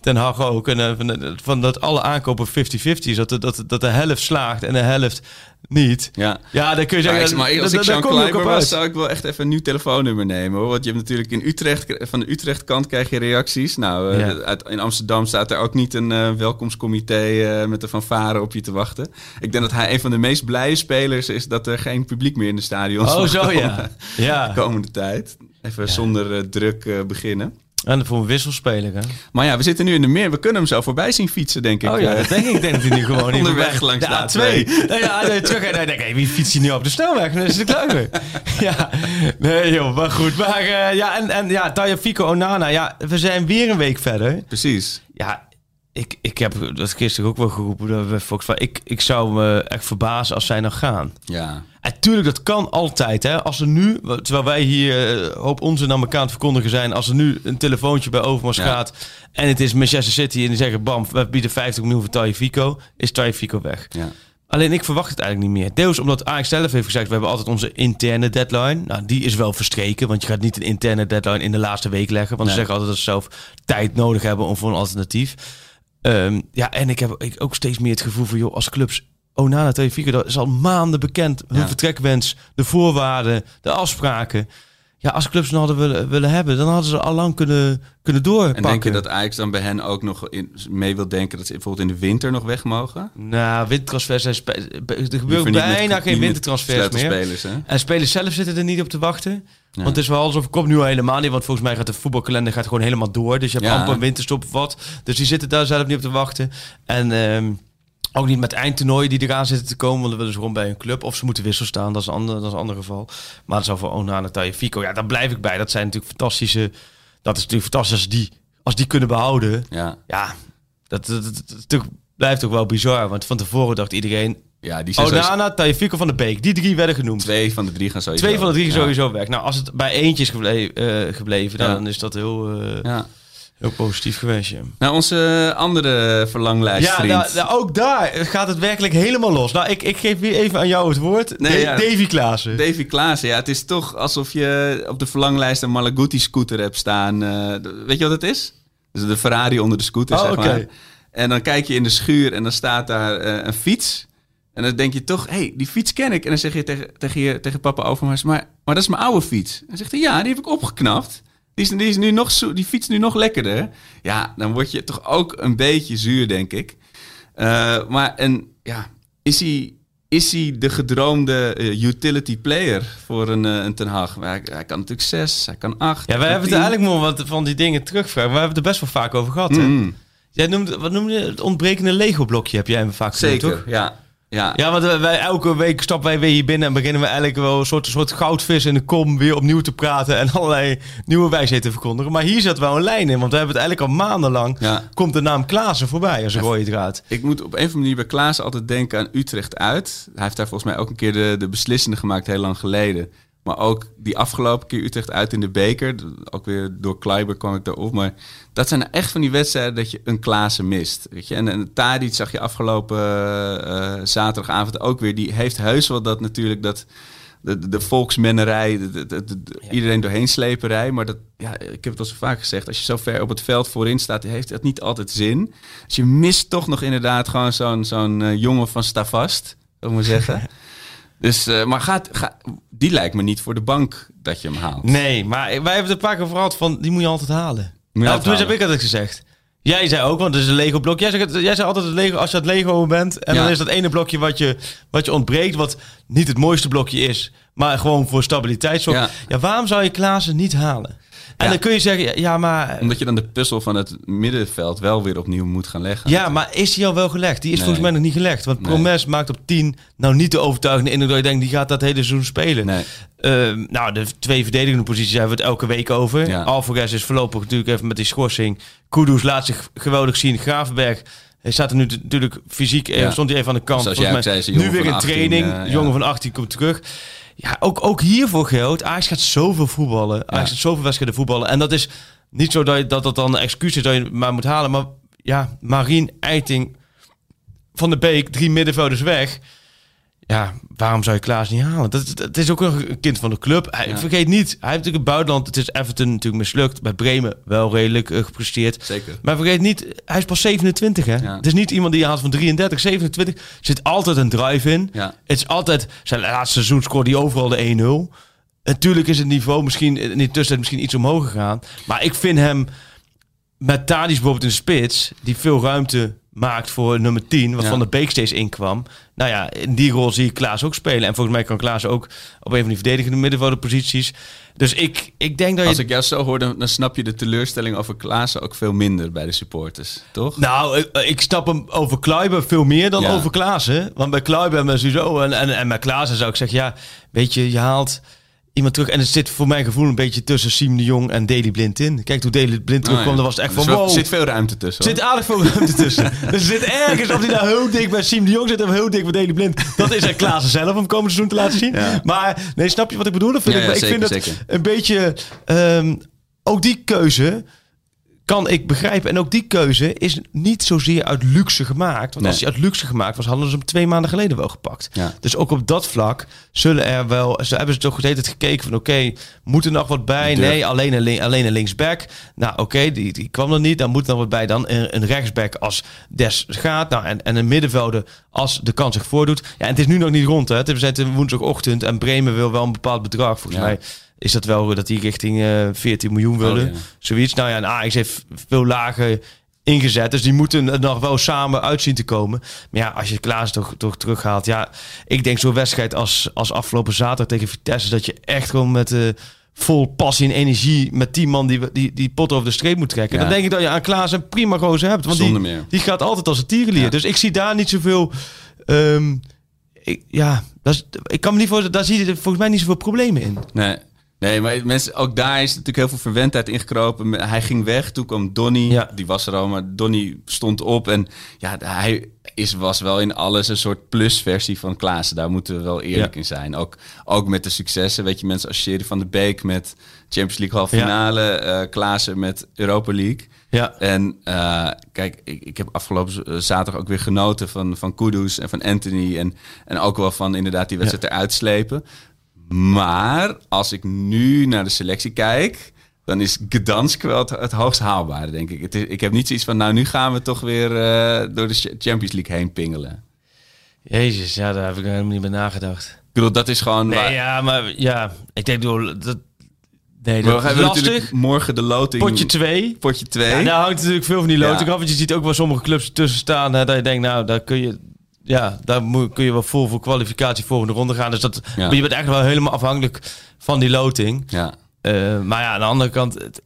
Speaker 4: Ten Hag ook. En eh, van, van dat alle aankopen 50-50 is. Dat, de- dat, dat de helft slaagt en de helft niet.
Speaker 3: Ja.
Speaker 4: Ja, dan kun je
Speaker 3: Ja,
Speaker 4: zeggen...
Speaker 3: ik, maar als ik
Speaker 4: ook
Speaker 3: Kleiber was, zou ik wel echt even een nieuw telefoonnummer nemen. Hoor. Want je hebt natuurlijk in Utrecht, van de Utrecht-kant krijg je reacties. Nou, eh,
Speaker 4: Ja.
Speaker 3: uit, in Amsterdam staat er ook niet een eh, welkomstcomité eh, met een fanfare op je te wachten. Ik denk dat hij een van de meest blije spelers is dat er geen publiek meer in de stadions
Speaker 4: Oh, zo ja. Ja.
Speaker 3: de komende tijd. Even zonder eh, druk eh, beginnen.
Speaker 4: En voor een wisselspeler, hè?
Speaker 3: Maar ja, we zitten nu in de meer. We kunnen hem zo voorbij zien fietsen, denk ik.
Speaker 4: Oh ja,
Speaker 3: Eh,
Speaker 4: dat denk ik. Denk dat hij nu gewoon...
Speaker 3: Onderweg langs
Speaker 4: de
Speaker 3: de
Speaker 4: A2. Nou ja, nee, terug. En dan denk ik, hey, wie fietst hier nu op de snelweg? Dan is het Kluiber. ja, nee joh, maar goed. Maar ja, en, en ja, Taya Fico Onana. Ja, we zijn weer een week verder.
Speaker 3: Precies.
Speaker 4: Ja, ik, ik heb dat gisteren ook wel geroepen. Dat we Fox, van, ik, ik zou me echt verbazen als zij nog gaan.
Speaker 3: Ja.
Speaker 4: En tuurlijk, dat kan altijd. Hè. Als er nu, terwijl wij hier eh, hoop onzin aan elkaar aan het verkondigen zijn. Als er nu een telefoontje bij Overmars
Speaker 3: Ja.
Speaker 4: gaat. En het is Manchester City. En die zeggen, bam, we bieden 50 miljoen voor Taje Fico. Is Taje Fico weg.
Speaker 3: Ja.
Speaker 4: Alleen ik verwacht het eigenlijk niet meer. Deels omdat Ajax zelf heeft gezegd... we hebben altijd onze interne deadline. Nou, die is wel verstreken. Want je gaat niet een interne deadline in de laatste week leggen. Want ze zeggen altijd dat ze zelf tijd nodig hebben... om voor een alternatief. Ehm, ja, en ik heb ik ook steeds meer het gevoel van... joh, als clubs... Onana Fico, dat is al maanden bekend. Hun
Speaker 3: Ja.
Speaker 4: vertrekwens, de voorwaarden, de afspraken. Ja, als clubs nog hadden willen, willen hebben... dan hadden ze al lang kunnen, kunnen doorpakken.
Speaker 3: En denk je dat Ajax dan bij hen ook nog in, mee wil denken dat ze bijvoorbeeld in de winter nog weg mogen?
Speaker 4: Nou, wintertransfers zijn... Er gebeurt
Speaker 3: met-
Speaker 4: bijna geen wintertransfers meer.
Speaker 3: hè?
Speaker 4: En spelers zelf zitten er niet op te wachten. Want het is wel alsof komt nu al helemaal niet. Want volgens mij gaat de voetbalkalender gaat gewoon helemaal door. Dus je hebt
Speaker 3: Ja.
Speaker 4: amper een winterstop of wat. Dus die zitten daar zelf niet op te wachten. En ehm, ook niet met eindtoernooien die eraan zitten te komen. Want dan willen ze gewoon bij een club. Of ze moeten wissel staan. Dat is een ander, dat is een ander geval. Maar dat zou voor Onana, Fico. Ja, daar blijf ik bij. Dat zijn natuurlijk fantastische... Dat is natuurlijk fantastisch als die, als die kunnen behouden.
Speaker 3: Ja.
Speaker 4: Ja, dat, dat, dat, dat- dat blijft ook wel bizar. Want van tevoren dacht iedereen...
Speaker 3: Ja, die zijn sowieso-
Speaker 4: Onana, Tagliafico van de Beek. Die drie werden genoemd.
Speaker 3: twee van de drie gaan sowieso.
Speaker 4: Twee van de drie
Speaker 3: Ja.
Speaker 4: sowieso weg. Nou, als het bij eentje is eh, gebleven,
Speaker 3: Ja.
Speaker 4: dan is dat heel, eh,
Speaker 3: Ja.
Speaker 4: Heel positief geweest. Ja,
Speaker 3: Nou, onze andere verlanglijst
Speaker 4: ja nou, nou, ook daar gaat het werkelijk helemaal los. Nou, ik, ik geef weer even aan jou het woord.
Speaker 3: Nee, ja.
Speaker 4: Davy Klaassen.
Speaker 3: Davy Klaassen, ja, het is toch alsof je op de verlanglijst een Malaguti-scooter hebt staan. Eh, weet je wat het is? Dus de Ferrari onder de scooter,
Speaker 4: Oh,
Speaker 3: zeg maar. En dan kijk je in de schuur en dan staat daar eh, een fiets. En dan denk je toch, hé, hey, die fiets ken ik. En dan zeg je tegen, tegen, je, tegen papa Overmars, maar, maar dat is mijn oude fiets. En dan zegt hij, ja, die heb ik opgeknapt. Die, is, die, is nu nog zo, die fiets nu nog lekkerder. Ja, dan word je toch ook een beetje zuur, denk ik. Eh, maar en, ja, is hij, is hij de gedroomde eh, utility player voor een, eh, een Ten Hag? Hij, hij kan natuurlijk zes, hij kan acht.
Speaker 4: Ja, wij hebben het eigenlijk nog wat van die dingen terugvragen. We hebben het er best wel vaak over gehad. Hè?
Speaker 3: Mm,
Speaker 4: Jij noemde, wat noemde je? Het ontbrekende Lego-blokje heb jij hem vaak
Speaker 3: zeker,
Speaker 4: toch?
Speaker 3: ja. Ja.
Speaker 4: Ja, want wij- elke week stappen wij weer hier binnen en beginnen we eigenlijk wel een soort, soort goudvis in de kom weer opnieuw te praten en (laughs) allerlei nieuwe wijsheden te verkondigen. Maar hier zat wel een lijn in, want we hebben het eigenlijk al maandenlang.
Speaker 3: Ja.
Speaker 4: Komt de naam Klaassen voorbij als een rode draad.
Speaker 3: Ik moet op een of andere manier bij Klaas altijd denken aan Utrecht uit. Hij heeft daar volgens mij ook een keer de, de beslissende gemaakt, heel lang geleden. Maar ook die afgelopen keer Utrecht uit in de beker. Ook weer door Kleiber kwam ik daarop. Maar dat zijn echt van die wedstrijden dat je een Klaassen mist. Weet je? En, en Tadic zag je afgelopen eh, eh, zaterdagavond ook weer. Die heeft heus wel dat natuurlijk dat... De, de, volksmennerij, de, de- de- de- iedereen doorheen sleperij. Maar dat, ja, ik heb het al zo vaak gezegd. Als je zo ver op het veld voorin staat, heeft dat niet altijd zin. Dus je mist toch nog inderdaad gewoon zo'n zo'n eh, jongen van Stavast, zou ik maar zeggen. (laughs) dus, eh, maar gaat, ga, die lijkt me niet voor de bank dat je hem haalt.
Speaker 4: Nee, maar wij hebben het een paar keer vooral van, die moet je altijd halen.
Speaker 3: Moet
Speaker 4: Nou, toen heb ik altijd gezegd. Jij zei ook, want het is een Lego blok. Jij zei, het- jij zei altijd het Lego, als je het Lego bent. En
Speaker 3: Ja.
Speaker 4: dan is dat ene blokje wat je, wat je ontbreekt. Wat niet het mooiste blokje is. Maar gewoon voor stabiliteit zorgt. Ja.
Speaker 3: Ja.
Speaker 4: waarom zou je Klaassen niet halen? En
Speaker 3: Ja.
Speaker 4: dan kun je zeggen, ja maar,
Speaker 3: Omdat je dan de puzzel van het middenveld wel weer opnieuw moet gaan leggen.
Speaker 4: ja, maar is die al wel gelegd? Die is
Speaker 3: Nee.
Speaker 4: volgens mij nog niet gelegd. Want
Speaker 3: Nee.
Speaker 4: Promes maakt op 10 nou niet de overtuigende indruk dat je denkt, die gaat dat hele seizoen spelen.
Speaker 3: Nee.
Speaker 4: Ehm, nou, de twee verdedigende posities hebben we het elke week over.
Speaker 3: Ja.
Speaker 4: Alvarez is voorlopig natuurlijk even met die schorsing. Kudus laat zich geweldig zien. Gravenberg hij staat er nu natuurlijk fysiek. eh,
Speaker 3: Ja.
Speaker 4: Stond hij even aan de kant.
Speaker 3: Zoals jij
Speaker 4: mij
Speaker 3: zei,
Speaker 4: nu weer in
Speaker 3: 18,
Speaker 4: training.
Speaker 3: eh, ja.
Speaker 4: jongen van 18 komt terug. Ja, ook, ook hiervoor geldt. Ajax gaat zoveel voetballen. Ajax gaat zoveel wedstrijden voetballen. En dat is niet zo dat je, dat, dat dan een excuus is dat je maar moet halen. Maar ja, Marien, Eiting, Van de Beek, drie middenvelders weg. Ja, waarom zou je Klaas niet halen? Dat, is ook een kind van de club. Hij,
Speaker 3: Ja.
Speaker 4: Vergeet niet, hij heeft natuurlijk het buitenland. Het is Everton natuurlijk mislukt. Bij Bremen wel redelijk eh, gepresteerd.
Speaker 3: Zeker.
Speaker 4: Maar vergeet niet, hij is pas 27 hè.
Speaker 3: Ja.
Speaker 4: Het is niet iemand die je haalt van 33, 27. Er zit altijd een drive in.
Speaker 3: Ja.
Speaker 4: Het is altijd, zijn laatste seizoen scoorde hij overal de 1-0. Natuurlijk is het niveau misschien in de tussentijd misschien iets omhoog gegaan. Maar ik vind hem met Tadic bijvoorbeeld in de spits, die veel ruimte maakt voor nummer 10, wat
Speaker 3: Ja.
Speaker 4: Van de Beek steeds inkwam. Nou ja, in die rol zie ik Klaas ook spelen. En volgens mij kan Klaas ook op een van die verdedigende middenvelderposities. Dus ik, ik denk dat je...
Speaker 3: Als ik jou zo hoor, dan, dan snap je de teleurstelling over Klaassen ook veel minder bij de supporters, toch?
Speaker 4: Nou, ik, ik snap hem over Kluiber veel meer dan
Speaker 3: Ja.
Speaker 4: over Klaassen. Want bij Kluiber hebben we sowieso... En, en, en bij Klaassen zou ik zeggen, ja, weet je, je haalt iemand terug. En het zit voor mijn gevoel een beetje tussen Siem de Jong en Daley Blind in. Kijk, toen Daley Blind terugkwam,
Speaker 3: Oh, ja.
Speaker 4: was het echt
Speaker 3: Er
Speaker 4: van, wow.
Speaker 3: zit veel ruimte tussen.
Speaker 4: Er zit aardig veel ruimte tussen. (laughs) dus er zit ergens, of hij nou heel dik bij Siem de Jong zit of heel dik bij Daley Blind. Dat is er Klaassen zelf om komend seizoen te laten zien.
Speaker 3: Ja.
Speaker 4: Maar nee, snap je wat ik bedoel? Dat vind
Speaker 3: Ja,
Speaker 4: ik,
Speaker 3: ja,
Speaker 4: ik
Speaker 3: zeker,
Speaker 4: vind het een beetje... ehm, ook die keuze kan ik begrijpen. En ook die keuze is niet zozeer uit luxe gemaakt. Want
Speaker 3: Nee.
Speaker 4: als die uit luxe gemaakt was, hadden ze hem twee maanden geleden wel gepakt.
Speaker 3: Ja.
Speaker 4: Dus ook op dat vlak zullen er wel... Ze hebben ze toch de hele tijd gekeken van... Oké, moet er nog wat bij? Nee, alleen een, alleen een linksback. Nou, oké, die, die kwam er niet. Dan moet er nog wat bij. Dan een, een rechtsback als Des gaat. Nou, en, en een middenvelder als de kans zich voordoet. Ja, en het is nu nog niet rond. Hè. Het is- woensdagochtend en Bremen wil wel een bepaald bedrag. Volgens
Speaker 3: Ja.
Speaker 4: mij is dat wel dat die richting eh 14 miljoen willen.
Speaker 3: Oh, ja.
Speaker 4: Zoiets. Nou ja, en Ajax heeft veel lager ingezet. Dus die moeten er nog wel samen uitzien te komen. Maar ja, als je Klaas toch, toch terughaalt. Ja, ik denk zo'n wedstrijd als, als afgelopen zaterdag tegen Vitesse... dat je echt gewoon met eh, vol passie en energie... met die man die, die, die pot over de streep moet trekken.
Speaker 3: Ja.
Speaker 4: Dan denk ik dat je aan Klaas een prima gozer hebt. Want die,
Speaker 3: Zonder meer.
Speaker 4: die gaat altijd als een tierenlier.
Speaker 3: Ja.
Speaker 4: Dus ik zie daar niet zoveel... ik, ja, dat is, ik kan me niet voorstellen... Daar zie je volgens mij niet zoveel problemen in.
Speaker 3: Nee. Nee, maar mensen, ook daar is natuurlijk heel veel verwendheid ingekropen. Hij ging weg, toen kwam Donny.
Speaker 4: Ja.
Speaker 3: Die was er al, maar Donny stond op. En ja, hij is, was wel in alles een soort plusversie van Klaassen. Daar moeten we wel eerlijk
Speaker 4: Ja.
Speaker 3: in zijn. Ook, ook met de successen. Weet je, mensen als Sherry van de Beek met Champions League halve finale. eh Klaassen met Europa League.
Speaker 4: Ja.
Speaker 3: En eh, kijk, ik, ik heb afgelopen eh, zaterdag ook weer genoten van, van Kudus en van Anthony. En, en ook wel van inderdaad die wedstrijd eruit slepen. Maar als ik nu naar de selectie kijk, dan is Gdansk wel het, het hoogst haalbare, denk ik. Het is, ik heb niet zoiets van, nou nu gaan we toch weer eh, door de Champions League heen pingelen.
Speaker 4: Jezus, ja, daar heb ik helemaal niet bij nagedacht.
Speaker 3: Ik bedoel, dat is gewoon...
Speaker 4: Nee,
Speaker 3: waar-
Speaker 4: ja, maar ja, ik denk door dat. Nee, dat is
Speaker 3: hebben
Speaker 4: lastig.
Speaker 3: natuurlijk morgen de loting.
Speaker 4: Potje 2.
Speaker 3: Potje 2.
Speaker 4: Ja, daar hangt natuurlijk veel van die loting
Speaker 3: Ja.
Speaker 4: af. Want je ziet ook wel sommige clubs tussen staan. Hè, dat je denkt, nou, daar kun je, ja, daar moet, kun je wel vol voor kwalificatie volgende ronde gaan. Dus dat,
Speaker 3: Ja.
Speaker 4: je bent eigenlijk wel helemaal afhankelijk van die loting.
Speaker 3: ja.
Speaker 4: Eh, maar ja, aan de andere kant, het-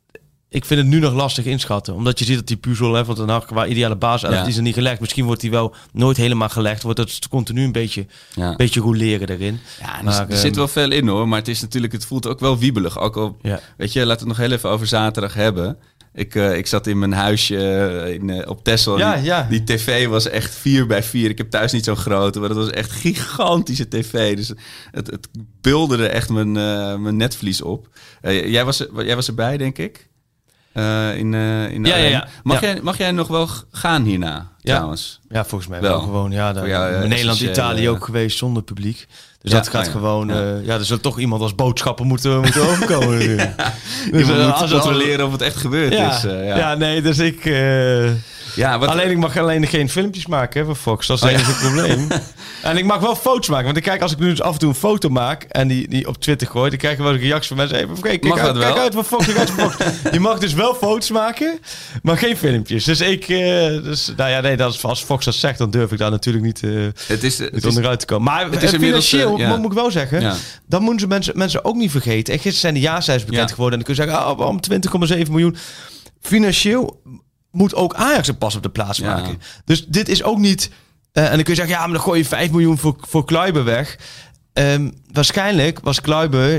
Speaker 4: ik vind het nu nog lastig inschatten. Omdat je ziet dat die puzzel hè, van Den Haag, qua ideale basis,
Speaker 3: Ja.
Speaker 4: die is er niet gelegd. Misschien wordt die wel nooit helemaal gelegd. Wordt het continu een beetje,
Speaker 3: ja.
Speaker 4: beetje roleren erin.
Speaker 3: Ja,
Speaker 4: Maar,
Speaker 3: er, er
Speaker 4: ehm,
Speaker 3: zit wel veel in hoor, maar het is natuurlijk, het voelt ook wel wiebelig. Ook al,
Speaker 4: Ja.
Speaker 3: weet je, laten we het nog heel even over zaterdag hebben. Ik, eh, ik zat in mijn huisje eh, in, eh, op Texel.
Speaker 4: Ja,
Speaker 3: die,
Speaker 4: ja.
Speaker 3: die tv was echt 4 bij 4. Ik heb thuis niet zo'n grote, maar dat was echt gigantische tv. Dus het, het bulderde echt mijn, mijn netvlies op. Jij, was, jij was erbij, denk ik? Eh, in, eh, in de
Speaker 4: Ja, ja, ja.
Speaker 3: Mag,
Speaker 4: Ja.
Speaker 3: Jij, mag jij nog wel gaan hierna, trouwens?
Speaker 4: Ja, volgens mij
Speaker 3: Wel.
Speaker 4: wel, gewoon. Ja, daar,
Speaker 3: jou, eh,
Speaker 4: Nederland, Italië ook geweest zonder publiek. Dus
Speaker 3: Ja,
Speaker 4: dat gaat
Speaker 3: oh ja.
Speaker 4: gewoon...
Speaker 3: Ja.
Speaker 4: Ja. er zal toch iemand als boodschapper moeten, moeten (laughs) overkomen. natuurlijk.
Speaker 3: Dus,
Speaker 4: eh,
Speaker 3: moet controleren of het echt gebeurd
Speaker 4: ja,
Speaker 3: is. ja.
Speaker 4: ja. nee, dus ik...
Speaker 3: Ja, wat,
Speaker 4: Alleen ik mag alleen geen filmpjes maken hè, voor Fox. Dat is
Speaker 3: Oh,
Speaker 4: het
Speaker 3: ja.
Speaker 4: enige probleem. (laughs) En ik mag wel foto's maken. Want ik kijk, als ik nu dus af en toe een foto maak en die, die op Twitter gooi, dan krijg ik wel eens reacties van mensen. Even kijk, kijk,
Speaker 3: Mag
Speaker 4: uit,
Speaker 3: dat
Speaker 4: kijk
Speaker 3: wel?
Speaker 4: uit voor Fox, kijk uit voor Fox. (laughs) Je mag dus wel foto's maken, maar geen filmpjes. Dus ik, eh, dus, nou ja, nee, dat is, als Fox dat zegt, dan durf ik daar natuurlijk niet, eh
Speaker 3: het is, het is
Speaker 4: te komen. Maar
Speaker 3: het is
Speaker 4: financieel,
Speaker 3: eh, ja.
Speaker 4: moet ik wel zeggen,
Speaker 3: Ja.
Speaker 4: dan moeten ze mensen, mensen ook niet vergeten. En gisteren zijn de jaarcijfers bekend geworden. En dan kun je zeggen, ah, waarom 20,7 miljoen? Financieel moet ook Ajax een pas op de plaats
Speaker 3: Ja.
Speaker 4: maken. Dus dit is ook niet... eh, en dan kun je zeggen, ja, maar dan gooi je 5 miljoen voor, voor Kluiber weg. Ehm, waarschijnlijk was Kluiber...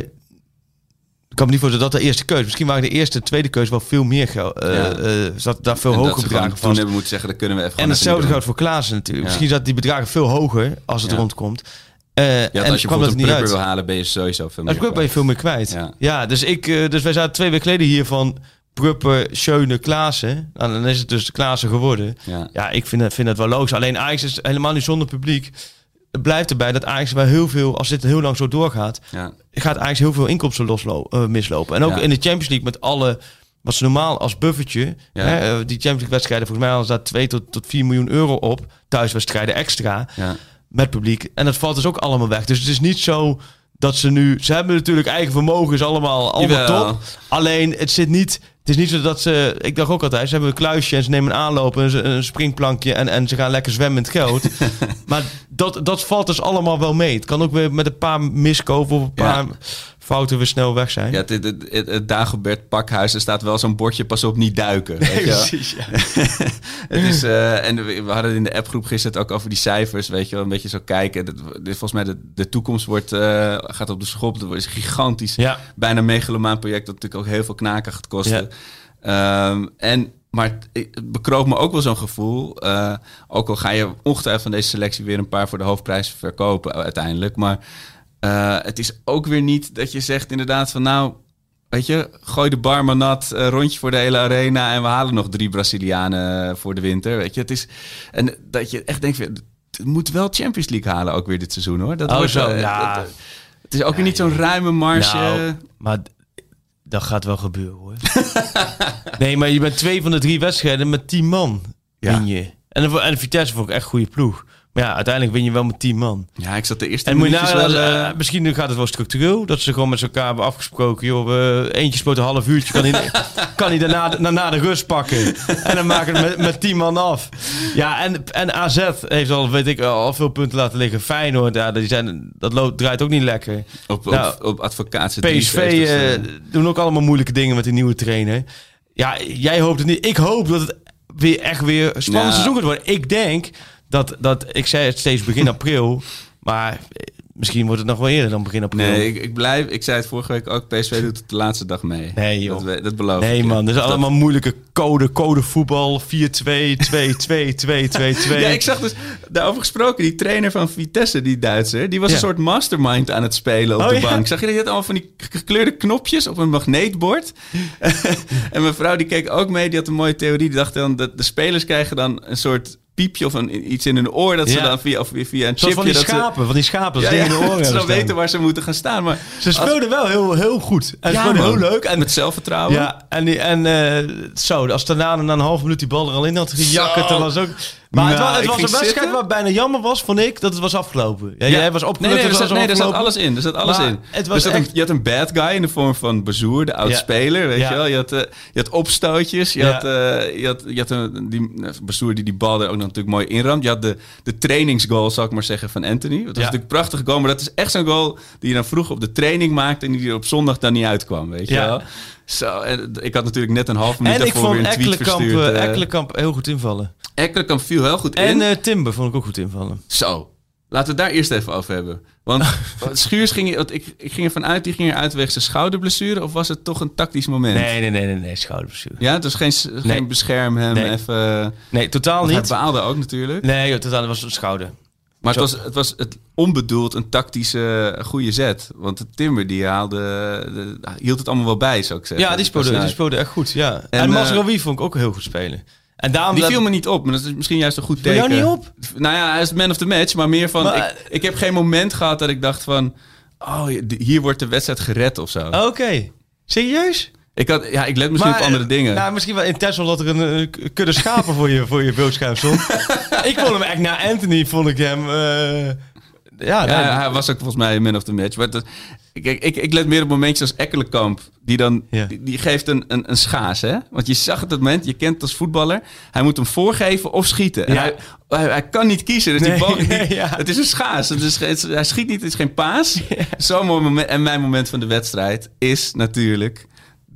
Speaker 4: Ik kan me niet voorstellen dat de eerste keuze. Misschien waren de eerste en tweede keuze wel veel meer geld. eh
Speaker 3: Ja.
Speaker 4: eh, zat daar veel
Speaker 3: En
Speaker 4: hoger bedragen
Speaker 3: toen
Speaker 4: vast.
Speaker 3: hebben moeten zeggen, dat kunnen we even
Speaker 4: En hetzelfde geldt voor Klaassen natuurlijk.
Speaker 3: Ja.
Speaker 4: Misschien zat die bedragen veel hoger als het
Speaker 3: Ja.
Speaker 4: rondkomt.
Speaker 3: Ja,
Speaker 4: en
Speaker 3: als je
Speaker 4: kwam dat niet uit.
Speaker 3: wil halen, ben je sowieso veel meer
Speaker 4: Als ik ook ben je
Speaker 3: kwijt.
Speaker 4: veel meer kwijt.
Speaker 3: Ja.
Speaker 4: Dus, ik, dus wij zaten twee weken geleden hier van Prupper, Schöne, Klaassen. Nou, dan is het dus Klaassen geworden.
Speaker 3: Ja.
Speaker 4: Ja, ik vind, het- vind dat wel logisch. Alleen Ajax is helemaal niet zonder publiek. Het blijft erbij dat Ajax wel heel veel, als dit heel lang zo doorgaat,
Speaker 3: Ja.
Speaker 4: gaat Ajax heel veel inkomsten loslo- eh, mislopen. En ook
Speaker 3: Ja.
Speaker 4: in de Champions League met alle, wat ze normaal als buffertje,
Speaker 3: Ja.
Speaker 4: hè, eh, die Champions League wedstrijden, volgens mij hadden ze daar 2 tot, tot 4 miljoen euro op, thuiswedstrijden extra met publiek. En dat valt dus ook allemaal weg. Dus het is niet zo dat ze nu... Ze hebben natuurlijk eigen vermogens allemaal, allemaal
Speaker 3: Jawel.
Speaker 4: top. Alleen het zit niet... Het is niet zo dat ze... Ik dacht ook altijd, ze hebben een kluisje en ze nemen een aanloop... en ze- een springplankje en, en ze gaan lekker zwemmen in het geld. (laughs) maar dat, dat valt dus allemaal wel mee. Het kan ook weer met een paar miskopen of een
Speaker 3: Ja.
Speaker 4: Fouten weer snel weg zijn.
Speaker 3: Ja, het, het, het, het- Dagobert pakhuis, er staat wel zo'n bordje, pas op, niet duiken. Weet je wel? (laughs)
Speaker 4: Precies, ja. (laughs)
Speaker 3: het is, eh, en we, we hadden in de appgroep gisteren ook over die cijfers, weet je wel, een beetje zo kijken. Dat, dit, volgens mij de, de toekomst wordt, eh, gaat op de schop, dat is gigantisch,
Speaker 4: Ja.
Speaker 3: bijna megalomaan project, dat natuurlijk ook heel veel knaken gaat kosten. Ehm, en, maar het- bekroopt me ook wel zo'n gevoel, eh, ook al ga je ongetwijfeld van deze selectie weer een paar voor de hoofdprijs verkopen uiteindelijk, maar eh, het is ook weer niet dat je zegt inderdaad van nou, Weet je, gooi de bar maar nat, eh, rondje voor de hele arena en we halen nog drie Brazilianen voor de winter. Weet je, het is. En dat je echt denkt, het moet wel Champions League halen ook weer dit seizoen hoor. Dat
Speaker 4: Oh,
Speaker 3: wordt,
Speaker 4: zo,
Speaker 3: eh,
Speaker 4: ja.
Speaker 3: het, het is ook weer niet zo'n ruime marge.
Speaker 4: Nou, maar dat gaat wel gebeuren hoor. (laughs) nee, maar je bent twee van de drie wedstrijden met tien man.
Speaker 3: Ja.
Speaker 4: Win je. En, de, en Vitesse vond ik echt goede ploeg. Maar ja, uiteindelijk win je wel met tien man.
Speaker 3: ja, ik zat de eerste
Speaker 4: En moet nou,
Speaker 3: wel...
Speaker 4: eh,
Speaker 3: eh,
Speaker 4: misschien gaat het wel structureel. Dat ze gewoon met elkaar hebben afgesproken. Joh, we, eentje speelt een half uurtje. Kan hij, (laughs) kan hij daarna, daarna de rust pakken. En dan maken we het met, met tien man af. Ja, en, en AZ heeft al, weet ik, al veel punten laten liggen. Feyenoord, ja, die zijn, dat loopt, draait ook niet lekker.
Speaker 3: op, op,
Speaker 4: nou,
Speaker 3: op advocaat zit
Speaker 4: PSV
Speaker 3: 53ste.
Speaker 4: eh, doen ook allemaal moeilijke dingen met die nieuwe trainer. Ja, jij hoopt het niet. Ik hoop dat het weer echt weer spannend
Speaker 3: Ja.
Speaker 4: seizoen gaat worden. Ik denk dat, dat ik zei het steeds begin (laughs) april, maar misschien wordt het nog wel eerder dan begin april.
Speaker 3: Nee, ik, ik blijf. Ik zei het vorige week ook. PSV doet het de laatste dag mee.
Speaker 4: Nee, joh.
Speaker 3: Dat, dat beloof
Speaker 4: Nee
Speaker 3: ik. je.
Speaker 4: man, dit is
Speaker 3: Dat-
Speaker 4: allemaal moeilijke code, code voetbal, 4-2, 2-2, 2-2-2.
Speaker 3: Ja, ik zag dus daarover gesproken. Die trainer van Vitesse, die Duitser, die was
Speaker 4: Ja.
Speaker 3: een soort mastermind aan het spelen op
Speaker 4: Oh,
Speaker 3: de
Speaker 4: ja?
Speaker 3: bank. Zag je dat? Die had allemaal van die gekleurde knopjes op een magneetbord. (laughs) en mijn vrouw die keek ook mee. Die had een mooie theorie. Die dacht dan dat de spelers krijgen dan een soort piepje of een, iets in hun oor dat ze
Speaker 4: Ja.
Speaker 3: dan via, of via, een chipje
Speaker 4: van die
Speaker 3: dat
Speaker 4: schapen, van die schapen,
Speaker 3: ze,
Speaker 4: dat
Speaker 3: ja,
Speaker 4: ze in de
Speaker 3: ja,
Speaker 4: oren
Speaker 3: dat (laughs) ze dan
Speaker 4: staan.
Speaker 3: weten waar ze moeten gaan staan. Maar
Speaker 4: Ze speelden wel heel, heel goed. En
Speaker 3: Ja,
Speaker 4: gewoon heel leuk. En
Speaker 3: met zelfvertrouwen.
Speaker 4: Ja, en, die, en eh, zo, als daarna na een half minuut die bal er al in had gejakkerd,
Speaker 3: Zo.
Speaker 4: dan was ook... Maar het
Speaker 3: Nou,
Speaker 4: was, het
Speaker 3: ik
Speaker 4: was een wedstrijd
Speaker 3: zitten.
Speaker 4: waar bijna jammer was, vond ik, dat het was afgelopen. Ja, Jij was
Speaker 3: Nee,
Speaker 4: opgelucht,
Speaker 3: nee, er zat, nee, er zat alles in. Er zat alles
Speaker 4: Maar
Speaker 3: in.
Speaker 4: het was
Speaker 3: zat een-
Speaker 4: echt-
Speaker 3: je had een bad guy in de vorm van Bezoer, de oud-speler. Weet je wel? Je had, eh, je had opstootjes. Je had, eh, je had, je had een, die, eh, Bezoer die die bal er ook nog natuurlijk mooi inramt. Je had de, de trainingsgoal, zal ik maar zeggen, van Anthony. Dat was natuurlijk een prachtige goal. Maar dat is echt zo'n goal die je dan vroeg op de training maakte... en die er op zondag dan niet uitkwam, weet je wel? Zo, en ik had natuurlijk net een half minuut
Speaker 4: En ik
Speaker 3: daarvoor
Speaker 4: vond
Speaker 3: weer een tweet
Speaker 4: Ekkelenkamp,
Speaker 3: verstuurd.
Speaker 4: eh,
Speaker 3: eh.
Speaker 4: Ekkelenkamp heel goed invallen.
Speaker 3: Ekkelenkamp viel heel goed in.
Speaker 4: En eh, Timber vond ik ook goed invallen.
Speaker 3: Zo, laten we het daar eerst even over hebben. Want (laughs) Schuurs ging, want ik, ik ging ervan uit, die ging eruit wegens zijn schouderblessure. Of was het toch een tactisch moment?
Speaker 4: Nee, nee, nee, nee, nee schouderblessure.
Speaker 3: Ja, het was geen, s-
Speaker 4: Nee.
Speaker 3: geen bescherm hem
Speaker 4: Nee.
Speaker 3: even.
Speaker 4: Nee, totaal
Speaker 3: Want hij
Speaker 4: niet.
Speaker 3: baalde ook natuurlijk.
Speaker 4: Nee, joh, totaal was een schouder.
Speaker 3: Maar het was, het was het onbedoeld een tactische goede zet. Want de Timber die haalde, de- hield het allemaal wel bij, zou ik zeggen.
Speaker 4: Ja, die speelde,
Speaker 3: Dus,
Speaker 4: die speelde echt goed, ja. En,
Speaker 3: En, eh,
Speaker 4: vond ik ook heel goed spelen. En daarom
Speaker 3: Die
Speaker 4: dat-
Speaker 3: viel me niet op, maar dat is misschien juist een goed
Speaker 4: Viel
Speaker 3: teken.
Speaker 4: jou niet op?
Speaker 3: Nou ja, hij is man of the match, maar meer van...
Speaker 4: Maar,
Speaker 3: ik, ik heb geen moment gehad dat ik dacht van... Oh, hier wordt de wedstrijd gered of zo.
Speaker 4: Oké. Serieus?
Speaker 3: Ik, had, ja, ik let misschien op andere
Speaker 4: eh,
Speaker 3: dingen.
Speaker 4: Nou, misschien wel in Tesla dat er een eh, kudde schapen voor je, voor je beeldscherm stond. (laughs) ik vond hem echt, na Anthony vond ik hem... eh, ja,
Speaker 3: ja,
Speaker 4: nee,
Speaker 3: hij was ook volgens mij man of the match. Maar dat, ik, ik, ik let meer op momentjes als Ekkelenkamp. Die dan,
Speaker 4: Ja.
Speaker 3: die, die geeft een, een, een schaas, hè? Want je zag het moment, je kent het als voetballer. Hij moet hem voorgeven of schieten.
Speaker 4: Ja.
Speaker 3: Hij, hij, hij kan niet kiezen. Dus (laughs)
Speaker 4: Nee,
Speaker 3: die bal, die-
Speaker 4: nee, ja.
Speaker 3: Het is een schaas. Het is, geen- het hij schiet niet, het is geen paas. (laughs) Zo'n moment. En mijn moment van de wedstrijd is natuurlijk...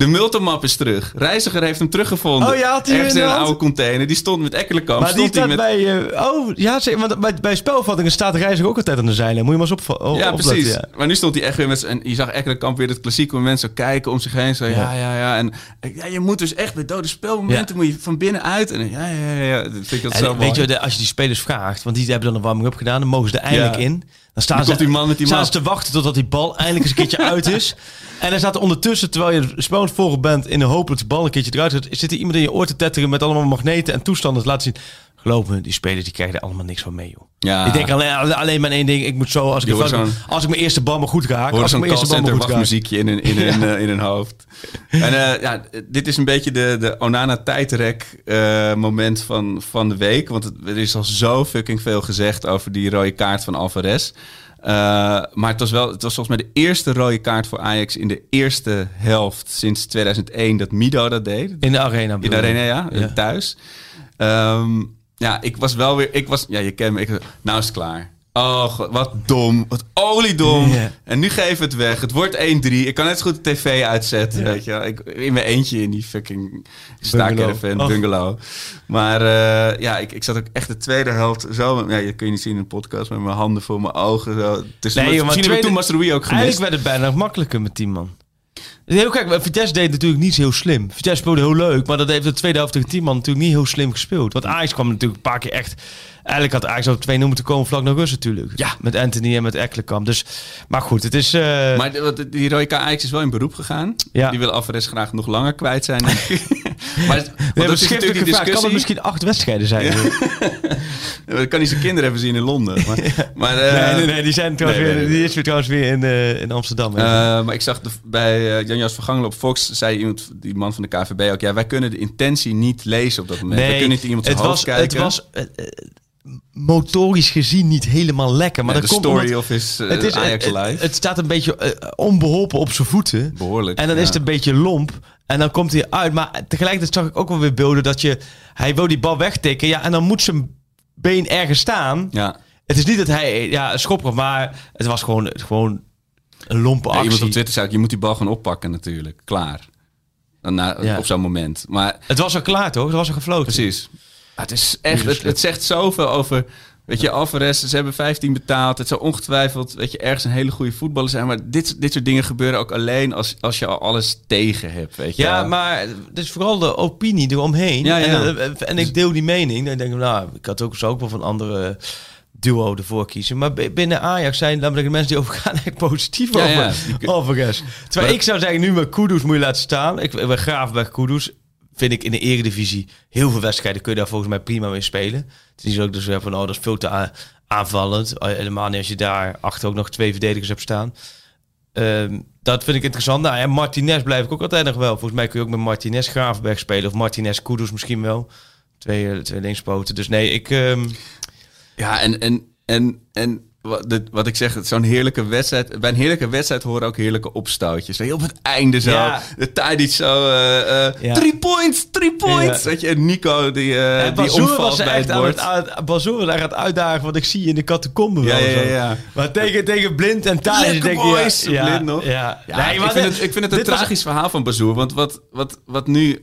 Speaker 3: De multimap is terug. Reiziger heeft hem teruggevonden.
Speaker 4: Oh ja, had hij
Speaker 3: Ergens
Speaker 4: in
Speaker 3: een
Speaker 4: hand?
Speaker 3: oude container. Die stond met Ekkelenkamp.
Speaker 4: maar die staat
Speaker 3: met,
Speaker 4: bij... eh, oh, ja, zeg, want bij, bij spelvattingen staat de reiziger ook altijd aan de zeilen. Moet je maar eens op, op,
Speaker 3: Ja, precies.
Speaker 4: ja.
Speaker 3: Maar nu stond hij echt weer met En je zag Ekkelenkamp weer het klassieke moment zo kijken om zich heen. Zo, ja,
Speaker 4: Ja.
Speaker 3: ja, ja. En ja, je moet dus echt bij dode spelmomenten moet je van binnenuit. En ja, ja, ja. ja. Dat vind ik dat
Speaker 4: En
Speaker 3: zo
Speaker 4: weet
Speaker 3: mooi.
Speaker 4: je, als je die spelers vraagt, want die hebben dan een warming-up gedaan, dan mogen ze er eindelijk in. Dan staan ze,
Speaker 3: die man met die
Speaker 4: staan ze te wachten totdat die bal eindelijk eens een keertje uit is. (laughs) En dan staat er ondertussen, terwijl je spelend voor bent, in de hoop dat de bal een keertje eruit gaat, zit er iemand in je oor te tetteren met allemaal magneten en toestanden te laten zien. Geloof me, die spelers die krijgen er allemaal niks van mee, joh.
Speaker 3: Ja.
Speaker 4: Ik denk alleen, alleen maar één ding. Ik moet zo, als ik, een als ik mijn eerste bal maar goed raak.
Speaker 3: Hoor
Speaker 4: Als ik mijn eerste bal maar goed raak.
Speaker 3: wachtmuziekje in hun, in, hun, (laughs) eh, in hun hoofd. En eh, ja, dit is een beetje de, de Onana tijdrek eh, moment van, van de week. Want het, er is al zo fucking veel gezegd over die rode kaart van Alvarez. Maar het was, wel, het was volgens mij de eerste rode kaart voor Ajax in de eerste helft sinds 2001 dat Mido dat deed.
Speaker 4: In de arena.
Speaker 3: In de arena, ja,
Speaker 4: Ja.
Speaker 3: thuis. Ehm, ja, ik was wel weer... Ik was, ja, je kent me. Ik, nou is het klaar. Oh, god, wat dom. Wat oliedom.
Speaker 4: Ja.
Speaker 3: En nu geven we het weg. Het wordt 1-3. Ik kan net zo goed de tv uitzetten, weet je wel. Ik, in mijn eentje in die fucking staakerven
Speaker 4: Och.
Speaker 3: bungalow. Maar eh, ja, ik, ik zat ook echt de tweede helft zo... Ja, je kun je niet zien in de podcast, met mijn handen voor mijn ogen. Zo. Dus
Speaker 4: Nee, joh, maar tweede-
Speaker 3: toen Masroei ook gemist.
Speaker 4: Eigenlijk werd het bijna makkelijker met 10 man. Heel kijk, Vitesse deed natuurlijk niet heel slim. Vitesse speelde heel leuk, maar dat heeft de tweede helft tegen 10 man natuurlijk niet heel slim gespeeld. Want Ajax kwam natuurlijk een paar keer echt... Eigenlijk had Ajax op 2 0 moeten komen vlak naar rust natuurlijk.
Speaker 3: Ja.
Speaker 4: Met Anthony en met Ekkelenkamp. Dus, maar goed, het is... eh,
Speaker 3: Maar wat- die Rode Ajax is wel in beroep gegaan.
Speaker 4: Ja.
Speaker 3: Die wil Alvarez graag nog langer kwijt zijn. (laughs) maar het-
Speaker 4: we
Speaker 3: dat is natuurlijk die
Speaker 4: gevraagd, kan het
Speaker 3: discussie.
Speaker 4: misschien acht wedstrijden zijn? (laughs)
Speaker 3: Dan kan hij zijn kinderen even zien in Londen. Maar, maar, eh,
Speaker 4: nee, nee, nee, die, zijn trouwens weer, die is weer trouwens weer in, eh, in Amsterdam.
Speaker 3: eh, maar ik zag de, bij Jan-Jas op Fox, zei iemand, die man van de KVB ook, ja, wij kunnen de intentie niet lezen op dat moment. wij kunnen niet iemand
Speaker 4: het was,
Speaker 3: kijken.
Speaker 4: Het was motorisch gezien niet helemaal lekker. Maar
Speaker 3: Ja,
Speaker 4: dat
Speaker 3: de
Speaker 4: komt
Speaker 3: story
Speaker 4: omdat-
Speaker 3: of eh,
Speaker 4: het, is,
Speaker 3: Ajax life.
Speaker 4: het, het staat een beetje eh, onbeholpen op zijn voeten.
Speaker 3: Behoorlijk.
Speaker 4: En dan
Speaker 3: ja.
Speaker 4: is het een beetje lomp. En dan komt hij uit. Maar tegelijkertijd zag ik ook wel weer beelden dat je... Hij wil die bal wegtikken. Ja, en dan moet zijn been ergens staan.
Speaker 3: Ja.
Speaker 4: Het is niet dat hij... Ja, schoppen. Maar het was gewoon, gewoon een lompe
Speaker 3: Ja,
Speaker 4: actie.
Speaker 3: iemand op Twitter zei je moet die bal gewoon oppakken natuurlijk. Klaar. Na,
Speaker 4: Ja.
Speaker 3: Op zo'n moment. Maar
Speaker 4: Het was al klaar, toch? Het was al gefloten.
Speaker 3: Precies. Het is echt, het, het zegt zoveel over Weet je, Alvarez, ze hebben 15 betaald. Het zou ongetwijfeld, weet je, ergens een hele goede voetballer zijn. Maar dit, dit soort dingen gebeuren ook alleen als, als je al alles tegen hebt, weet je.
Speaker 4: Ja, maar het is vooral de opinie eromheen.
Speaker 3: Ja, ja.
Speaker 4: En, eh, en ik deel die mening. Dan denk ik, nou, ik had ook, zou ook wel van andere duo ervoor kiezen. Maar binnen Ajax zijn namelijk de mensen die overgaan (laughs) echt positief
Speaker 3: Ja,
Speaker 4: over
Speaker 3: ja.
Speaker 4: Terwijl
Speaker 3: Maar-
Speaker 4: ik zou zeggen, nu met Kudus moet je laten staan. Ik bij Graafberg Kudus vind ik in de eredivisie heel veel wedstrijden kun je daar volgens mij prima mee spelen. Het is ook dus weer van, oh, dat is veel te aanvallend. Eh, Helemaal niet als je daar achter ook nog twee verdedigers hebt staan. Ehm, dat vind ik interessant. Nou, en Martinez blijf ik ook altijd nog wel. Volgens mij kun je ook met Martinez Graafberg spelen. Of Martinez Kudus misschien wel. Twee, eh, twee linkspoten. Dus nee, ik... ehm,
Speaker 3: Ja, en, en, en, en wat, wat ik zeg, zo'n heerlijke wedstrijd. Bij een heerlijke wedstrijd horen ook heerlijke opstootjes. Weet je, op het einde zo.
Speaker 4: Ja.
Speaker 3: De tijd zo. eh eh,
Speaker 4: Ja.
Speaker 3: Three points, three points.
Speaker 4: Ja.
Speaker 3: Weet je, en Nico die, eh
Speaker 4: en
Speaker 3: die omvalt bij het
Speaker 4: uit, Bazoer daar gaat uitdagen wat ik zie in de catacomben.
Speaker 3: Ja, ja,
Speaker 4: zo.
Speaker 3: ja.
Speaker 4: Maar tegen, tegen Blind en
Speaker 3: Lekker
Speaker 4: denk je...
Speaker 3: boys,
Speaker 4: ja,
Speaker 3: Blind nog.
Speaker 4: Ja, Nee,
Speaker 3: ik, vind
Speaker 4: dit-
Speaker 3: het, ik vind het een
Speaker 4: was-
Speaker 3: tragisch verhaal van Bazoer. Want wat, wat, wat nu...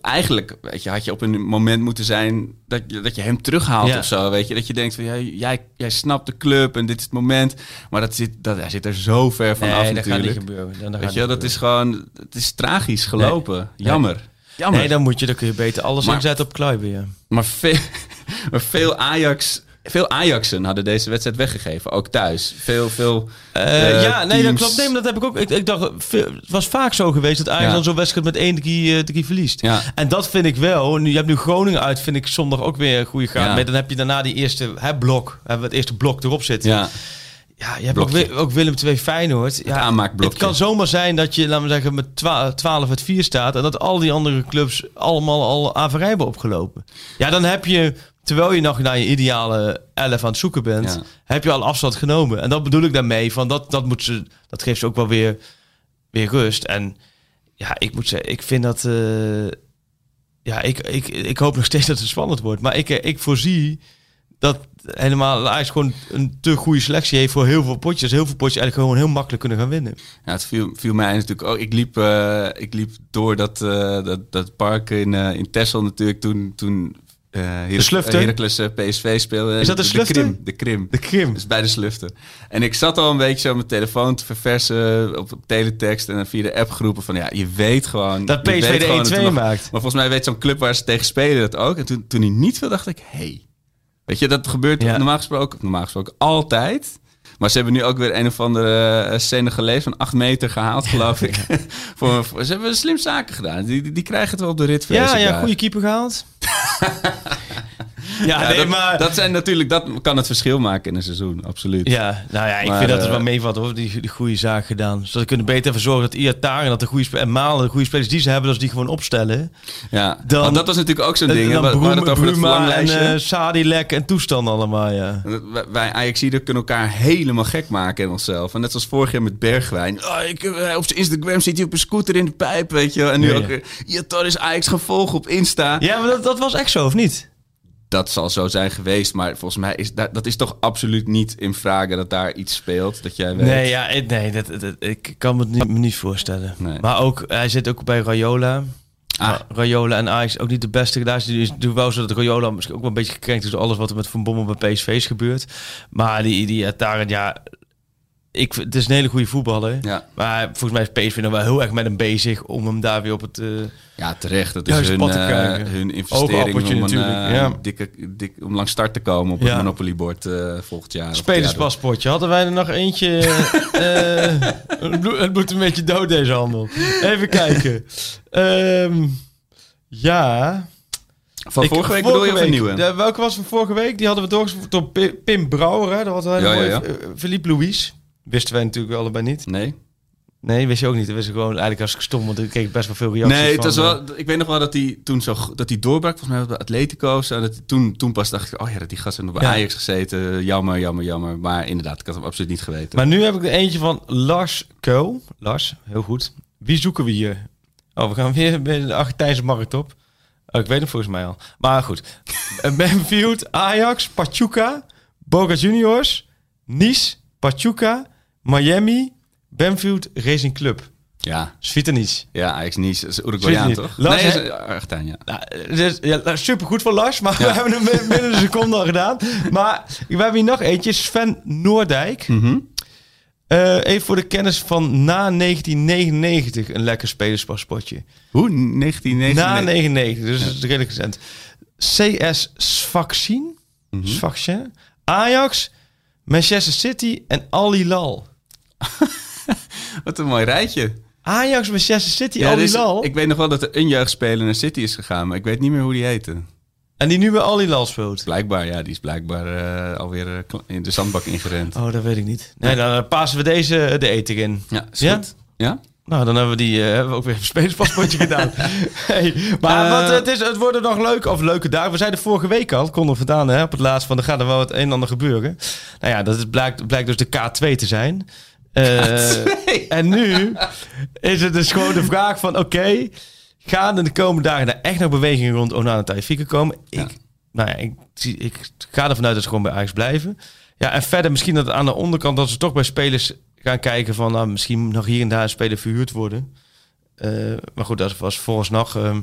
Speaker 3: eigenlijk weet je, had je op een moment moeten zijn... dat je, dat je hem terughaalt
Speaker 4: Ja.
Speaker 3: of zo. Weet je? Dat je denkt van... Ja, jij, jij snapt de club en dit is het moment. Maar dat zit, dat, hij zit er zo ver van
Speaker 4: Nee,
Speaker 3: af
Speaker 4: dat gaat niet
Speaker 3: natuurlijk.
Speaker 4: gebeuren. Dat gaat
Speaker 3: Weet je, dat is gewoon... Het is tragisch gelopen. Jammer. Jammer.
Speaker 4: Nee, dan moet je, dan kun je beter alles
Speaker 3: Maar-
Speaker 4: inzetten op Kluiber. Ja.
Speaker 3: Maar veel, (laughs) maar veel Ajax... Veel Ajaxen hadden deze wedstrijd weggegeven, ook thuis. Veel, veel
Speaker 4: Eh,
Speaker 3: eh,
Speaker 4: ja, nee, dat klopt. Nee, maar dat heb ik ook. Ik, ik dacht, het was vaak zo geweest dat Ajax
Speaker 3: Ja.
Speaker 4: dan zo'n wedstrijd met één keer, eh, verliest.
Speaker 3: Ja.
Speaker 4: En dat vind ik wel. Nu, je hebt nu Groningen uit, vind ik zondag ook weer een goede graad
Speaker 3: Ja.
Speaker 4: Dan heb je daarna die eerste hè, blok, hebben we het eerste blok erop zitten.
Speaker 3: Ja,
Speaker 4: Ja, je hebt ook, Willem II Feyenoord. Ja,
Speaker 3: aanmaakblokje.
Speaker 4: Het kan zomaar zijn dat je, laten we zeggen, met twa- 12 uit 4 staat. En dat al die andere clubs allemaal al averij hebben opgelopen. Ja, dan heb je, terwijl je nog naar je ideale 11 aan het zoeken bent,
Speaker 3: Ja.
Speaker 4: heb je al afstand genomen. En dat bedoel ik daarmee. Van dat, dat, moet ze, dat geeft ze ook wel weer, weer rust. En ja, ik moet zeggen, ik vind dat. eh, ja, ik, ik, ik hoop nog steeds dat het spannend wordt. Maar ik, eh, ik voorzie dat helemaal Ajax gewoon een te goede selectie heeft voor heel veel potjes. Heel veel potjes eigenlijk gewoon heel makkelijk kunnen gaan winnen.
Speaker 3: Ja, het viel, viel mij natuurlijk ook. Ik liep, eh, ik liep door dat, eh, dat, dat park in, eh in Texel natuurlijk toen, toen eh Her-? Heracles PSV speelde.
Speaker 4: Is dat de Sluften?
Speaker 3: Krim, de Krim.
Speaker 4: De Krim.
Speaker 3: Dus bij de Sluften. En ik zat al een beetje zo mijn telefoon te verversen op, op teletext en dan via de appgroepen van ja, je weet gewoon...
Speaker 4: Dat PSV de
Speaker 3: gewoon dat er
Speaker 4: 1-2
Speaker 3: nog-
Speaker 4: maakt.
Speaker 3: Maar volgens mij weet zo'n club waar ze tegen spelen dat ook. En toen, toen hij niet viel, dacht ik, hey. Weet je, dat gebeurt
Speaker 4: Ja.
Speaker 3: normaal, gesproken, normaal gesproken altijd. Maar ze hebben nu ook weer een of andere uh, Senegalees van 8 meter gehaald, geloof ik. (laughs) voor, voor- ze hebben slim zaken gedaan. Die, die, die krijgen het wel op de rit.
Speaker 4: Ja, ja,
Speaker 3: daar.
Speaker 4: goede keeper gehaald. (laughs) (laughs) ja, nee,
Speaker 3: dat,
Speaker 4: maar...
Speaker 3: dat zijn natuurlijk, dat kan het verschil maken in een seizoen, absoluut.
Speaker 4: Ja, nou ja, ik
Speaker 3: Maar,
Speaker 4: vind dat het
Speaker 3: eh,
Speaker 4: wel meevalt hoor, die, die goede zaak gedaan. Zodat kunnen beter ervoor zorgen dat Iatar en dat de goede en Malen, de goede spelers die ze hebben, dat ze die gewoon opstellen.
Speaker 3: Ja,
Speaker 4: Dan-
Speaker 3: want dat was natuurlijk ook zo'n ding.
Speaker 4: dan
Speaker 3: We we hadden het over het
Speaker 4: Bruma en Sadilek en toestand allemaal, ja.
Speaker 3: Wij- Ajaxiden kunnen elkaar helemaal gek maken in onszelf. En net als vorig jaar met Bergwijn. Oh, ik, eh, op zijn Instagram zit hij op een scooter in de pijp, weet je. En nu ook...
Speaker 4: ja.
Speaker 3: Iatar is Ajax gaan volgen op Insta.
Speaker 4: Ja, maar dat, dat was echt zo, of niet?
Speaker 3: Dat zal zo zijn geweest. Maar volgens mij is dat, dat is toch absoluut niet in vragen dat daar iets speelt. Dat jij weet.
Speaker 4: Nee, ja, ik- nee dat, dat- ik kan me het niet, me niet voorstellen.
Speaker 3: Nee.
Speaker 4: Maar ook, hij zit ook bij Rayola.
Speaker 3: Ah.
Speaker 4: Rayola en Ajax ook niet de beste gedaan. Het is natuurlijk wel zo dat Rayola misschien ook wel een beetje gekrenkt is door alles wat er met Van Bommel bij PSV is gebeurd. Maar die, die Ataren, ja, ik, het is een hele goede voetballer.
Speaker 3: Ja.
Speaker 4: Maar volgens mij is PSV nog wel heel erg met hem bezig om hem daar weer op het... eh,
Speaker 3: Ja, terecht. Dat is hun,
Speaker 4: krijgen.
Speaker 3: hun investering om, een,
Speaker 4: natuurlijk,
Speaker 3: eh,
Speaker 4: ja.
Speaker 3: dikke, dik, om langs start te komen op
Speaker 4: Ja.
Speaker 3: het Monopoly-bord eh, volgend jaar.
Speaker 4: Spelerspaspoortje. Hadden wij er nog eentje? (laughs) het, bloed, het een beetje dood deze handel. Even kijken. Ehm, ja.
Speaker 3: Van
Speaker 4: Ik-
Speaker 3: vorige week bedoel je een nieuwe?
Speaker 4: De- welke was van vorige week? Die hadden we doorgevoerd door Pi- Pim Brouwer. Hè? Dat was een hele
Speaker 3: Ja,
Speaker 4: mooie. Philippe Louis. Wisten wij natuurlijk allebei niet.
Speaker 3: Nee?
Speaker 4: Nee, wist je ook niet. Dat wist ik gewoon eigenlijk als ik stom, want ik kreeg best wel veel reacties
Speaker 3: Nee, het
Speaker 4: van,
Speaker 3: was
Speaker 4: eh,
Speaker 3: wel, ik weet nog wel dat hij toen zo dat hij doorbrak. Volgens mij bij Atletico's. En dat toen, toen pas dacht ik, oh ja, dat die gast heeft nog bij
Speaker 4: Ja.
Speaker 3: Ajax gezeten. Jammer, jammer, jammer. Maar inderdaad, ik had hem absoluut niet geweten.
Speaker 4: Maar nu heb ik er eentje van Lars Keul. Lars, heel goed. Wie zoeken we hier? Oh, we gaan weer bij de Argentijnse markt op. Oh, ik weet het volgens mij al. Maar goed. (laughs) Benfield, Ajax, Pachuca, Boca Juniors, Nice, Pachuca, Miami, Benfield Racing Club.
Speaker 3: Ja,
Speaker 4: Svitanic.
Speaker 3: ja Ajax Nice. Dat is Uruguayaan,
Speaker 4: Niet.
Speaker 3: toch?
Speaker 4: Lars,
Speaker 3: nee, is Argentijn, ja.
Speaker 4: Nou, dus, ja, super goed voor Lars, maar we hebben hem binnen- een seconde al gedaan. Maar we hebben hier nog eentje, Sven Noordijk.
Speaker 3: Mhm.
Speaker 4: Eh, even voor de kennis van na 1999 een lekker spelerspaspoortje.
Speaker 3: Hoe? 1999?
Speaker 4: Na 99, dus dat is redelijk recent. CS Sfaxien. Sfaxien, Ajax, Manchester City en Al Hilal. (laughs)
Speaker 3: Wat een mooi rijtje.
Speaker 4: Ajax, Manchester City,
Speaker 3: Ja,
Speaker 4: Al
Speaker 3: dus ik weet nog wel dat er een jeugdspeler naar City is gegaan, maar ik weet niet meer hoe die heette.
Speaker 4: En die nu bij Al Hilal speelt.
Speaker 3: Blijkbaar, ja, die is blijkbaar eh, alweer eh, in de zandbak ingerend.
Speaker 4: Oh, dat weet ik niet. Nee, dan eh, passen we deze de eten in.
Speaker 3: Ja, is
Speaker 4: Ja?
Speaker 3: goed. Ja?
Speaker 4: Nou, dan hebben we die hebben we ook weer een spelerspaspoortje (laughs) gedaan. Hey, maar wat, het, is, het worden nog leuk, of leuke dagen. We zeiden vorige week al, konden we vandaan hè, op het laatst van, er gaat er wel het een en ander gebeuren. Nou ja, dat is, blijkt, blijkt dus de K2 te zijn. Eh, (laughs) en nu is het dus gewoon de vraag van, oké, gaan er de komende dagen daar echt nog bewegingen rond Onana Taifika komen?
Speaker 3: Ja.
Speaker 4: Ik, nou ja, ik, zie- ik ga ervan uit dat ze gewoon bij Ajax blijven. Ja, en verder misschien dat aan de onderkant dat ze toch bij spelers gaan kijken van nou, misschien nog hier en daar een speler verhuurd worden. Eh, maar goed, dat was volgens nog eh,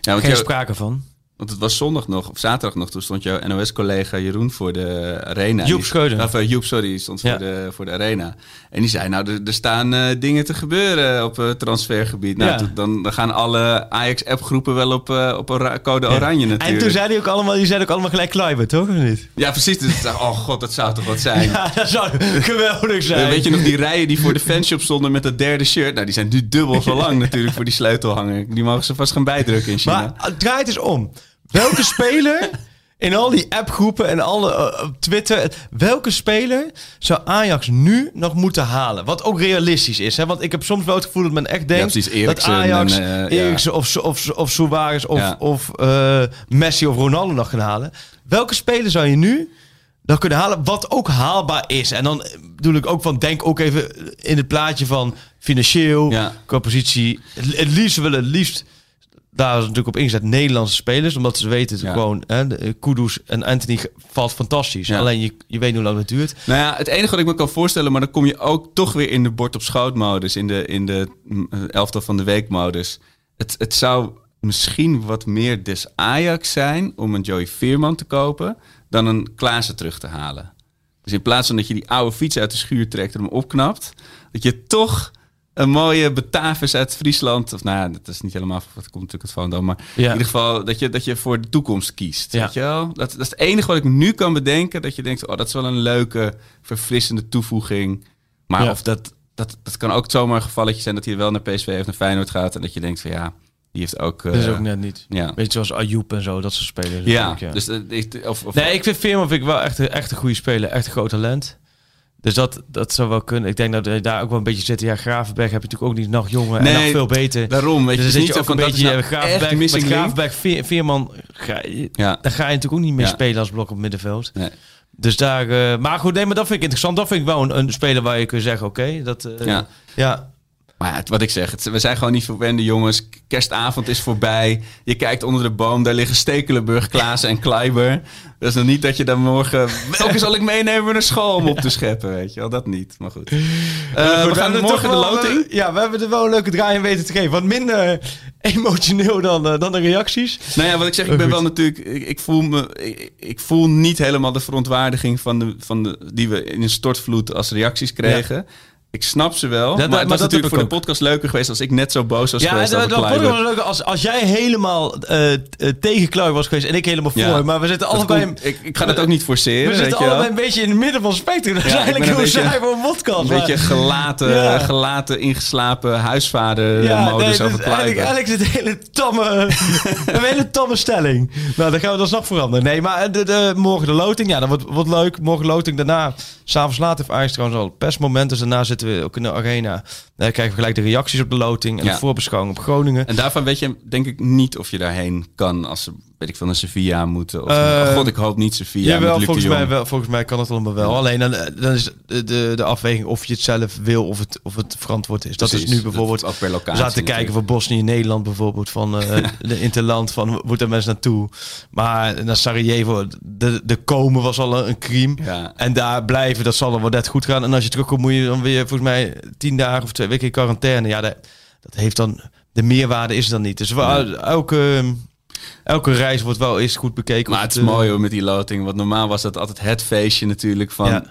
Speaker 3: Ja,
Speaker 4: geen sprake van.
Speaker 3: Want het was zondag nog, of zaterdag nog, toen stond jouw NOS-collega Jeroen voor de arena.
Speaker 4: Joep Scheuden.
Speaker 3: Of, Joep, sorry, die stond
Speaker 4: Ja.
Speaker 3: voor, de, voor de arena. En die zei, nou, er, staan eh, dingen te gebeuren op het transfergebied. Nou,
Speaker 4: Ja.
Speaker 3: dan, dan gaan alle Ajax-appgroepen wel op, eh, op ora- code oranje natuurlijk.
Speaker 4: En toen zei hij ook allemaal, die zei ook allemaal gelijk Kluiber, toch? Of niet?
Speaker 3: Ja, precies. Dus ik dacht, oh god, dat zou toch wat zijn. (laughs)
Speaker 4: Ja, dat zou geweldig zijn.
Speaker 3: Weet je nog die rijen die voor de fanshop stonden met dat derde shirt? Nou, die zijn nu dubbel zo lang (laughs) natuurlijk voor die sleutelhanger. Die mogen ze vast gaan bijdrukken in China.
Speaker 4: Maar het draait eens om. Welke speler in al die appgroepen en alle eh, op Twitter, welke speler zou Ajax nu nog moeten halen? Wat ook realistisch is, hè? Want ik heb soms wel het gevoel dat men echt denkt
Speaker 3: precies,
Speaker 4: dat Ajax,
Speaker 3: en, eh, ja.
Speaker 4: Eriksen of, of, of Suarez of,
Speaker 3: Ja.
Speaker 4: of eh, Messi of Ronaldo nog gaan halen. Welke speler zou je nu nog kunnen halen, wat ook haalbaar is? En dan bedoel ik ook van, denk ook even in het plaatje van financieel, qua positie. Het, het liefst willen het liefst daar is natuurlijk op ingezet Nederlandse spelers. Omdat ze weten
Speaker 3: Ja.
Speaker 4: gewoon, hè, de- Kudus en Anthony valt fantastisch.
Speaker 3: Ja.
Speaker 4: Alleen je, je weet hoe lang het duurt.
Speaker 3: Nou ja, het enige wat ik me kan voorstellen, maar dan kom je ook toch weer in de bord op schoot modus, in de, in de mm, elftal van de week modus. Het, het zou misschien wat meer des Ajax zijn om een Joey Veerman te kopen dan een Klaassen terug te halen. Dus in plaats van dat je die oude fiets uit de schuur trekt en hem opknapt, dat je toch een mooie Batavus uit Friesland, of nou dat is niet helemaal, dat komt natuurlijk het van dan, maar
Speaker 4: Ja.
Speaker 3: in ieder geval dat je, dat je voor de toekomst kiest.
Speaker 4: Ja.
Speaker 3: Weet je wel? Dat, dat is het enige wat ik nu kan bedenken, dat je denkt, oh, dat is wel een leuke, verfrissende toevoeging. Maar
Speaker 4: Ja.
Speaker 3: of dat, dat, dat kan ook zomaar een gevalletje zijn dat hij wel naar PSV of naar Feyenoord gaat en dat je denkt van ja, die heeft ook...
Speaker 4: dat is
Speaker 3: eh,
Speaker 4: ook net niet.
Speaker 3: ja.
Speaker 4: Beetje zoals Ayoub en zo, dat soort spelers.
Speaker 3: Ja, dus eh, of, of,
Speaker 4: Nee, ik vind Veerman vind ik wel echt, een- echt een goede speler. Echt een groot talent. Dus dat, dat zou wel kunnen. Ik denk dat hij daar ook wel een beetje zit. Ja, Gravenberg heb je natuurlijk ook niet nog jonger en nog veel beter.
Speaker 3: daarom, weet je,
Speaker 4: Dus dan zit
Speaker 3: niet
Speaker 4: je ook een beetje
Speaker 3: nou
Speaker 4: Gravenberg, met. Gravenberg, Veer- Veerman, ga je-
Speaker 3: Ja.
Speaker 4: daar ga je natuurlijk ook niet meer
Speaker 3: Ja.
Speaker 4: spelen als blok op middenveld.
Speaker 3: Nee.
Speaker 4: Dus daar, eh, maar goed, nee, maar dat vind ik interessant. Dat vind ik wel een, een speler waar je kunt zeggen, oké, dat, eh,
Speaker 3: Ja.
Speaker 4: ja,
Speaker 3: Maar het- wat ik zeg, het, we zijn gewoon niet verwende jongens. Kerstavond is voorbij. Je kijkt onder de boom, daar liggen Stekelenburg, Klaassen en Kleiber. Dat is nog niet dat je dan morgen... Welke zal ik meenemen naar school om op te scheppen, weet je wel? Dat niet, maar goed. Eh, we gaan
Speaker 4: hebben
Speaker 3: morgen
Speaker 4: toch
Speaker 3: de loting.
Speaker 4: Ja, we hebben er wel een leuke draai in weten te geven. Wat minder (laughs) emotioneel dan, eh, dan de reacties.
Speaker 3: Nou ja, wat ik zeg, ik ben wel natuurlijk... Ik, ik voel me... Ik, ik voel niet helemaal de verontwaardiging van de, van de, die we in een stortvloed als reacties kregen. Ik snap ze wel.
Speaker 4: Dat-
Speaker 3: maar
Speaker 4: maar
Speaker 3: het was
Speaker 4: dat
Speaker 3: natuurlijk voor de podcast leuker geweest als ik net zo boos was
Speaker 4: Ja,
Speaker 3: geweest
Speaker 4: dat,
Speaker 3: over
Speaker 4: dat vond ik
Speaker 3: Kleiber.
Speaker 4: wel leuk als, als jij helemaal eh, eh, tegen was geweest en ik helemaal voor.
Speaker 3: Ja.
Speaker 4: Maar we zitten allebei...
Speaker 3: komt- ik, ik ga dat ook niet forceren,
Speaker 4: we zitten allebei een beetje in het midden van het spectrum. Dat is
Speaker 3: Ja,
Speaker 4: eigenlijk
Speaker 3: beetje-
Speaker 4: zij voor een podcast.
Speaker 3: Een
Speaker 4: maar-
Speaker 3: beetje gelaten,
Speaker 4: Ja.
Speaker 3: gelaten ingeslapen huisvader
Speaker 4: Ja,
Speaker 3: modus
Speaker 4: nee,
Speaker 3: over
Speaker 4: eigenlijk,
Speaker 3: Kluiber.
Speaker 4: eigenlijk is het een hele tamme, (laughs) een hele tamme stelling. Nou, dan gaan we dat nog veranderen. Nee, maar de, de, morgen de loting, ja, dat wordt, wordt leuk. Morgen loting, daarna, s'avonds laat heeft Ajax trouwens al een persmoment. Dus daarna zitten we ook in de arena. Dan krijgen we gelijk de reacties op de loting en
Speaker 3: Ja.
Speaker 4: de voorbeschouwing op Groningen.
Speaker 3: En daarvan weet je denk ik niet of je daarheen kan als ze, weet ik veel, naar Sevilla moeten. Of,
Speaker 4: Eh,
Speaker 3: oh god, ik hoop niet Sevilla
Speaker 4: Ja,
Speaker 3: met
Speaker 4: wel,
Speaker 3: Luc de
Speaker 4: volgens, mij wel, volgens mij kan het allemaal wel. Alleen dan, eh, dan is de, de, afweging of je het zelf wil of het, of het verantwoord is. Dat
Speaker 3: Precies,
Speaker 4: is nu bijvoorbeeld...
Speaker 3: dat per
Speaker 4: We
Speaker 3: locatie
Speaker 4: zaten te kijken voor Bosnië en Nederland bijvoorbeeld. Van eh (laughs) de interland, van moeten mensen naartoe. Maar naar Sarajevo, de, de komen was al een, crime.
Speaker 3: Ja.
Speaker 4: En daar blijven, dat zal er wel net goed gaan. En als je terugkomt moet je dan weer volgens mij tien dagen of twee weken in quarantaine. Ja, dat, dat heeft dan... De meerwaarde is dan niet. Dus wel, elke, elke reis wordt wel eens goed bekeken.
Speaker 3: Maar het is
Speaker 4: eh,
Speaker 3: mooi hoor met die loting. Want normaal was dat altijd het feestje natuurlijk van...
Speaker 4: Ja.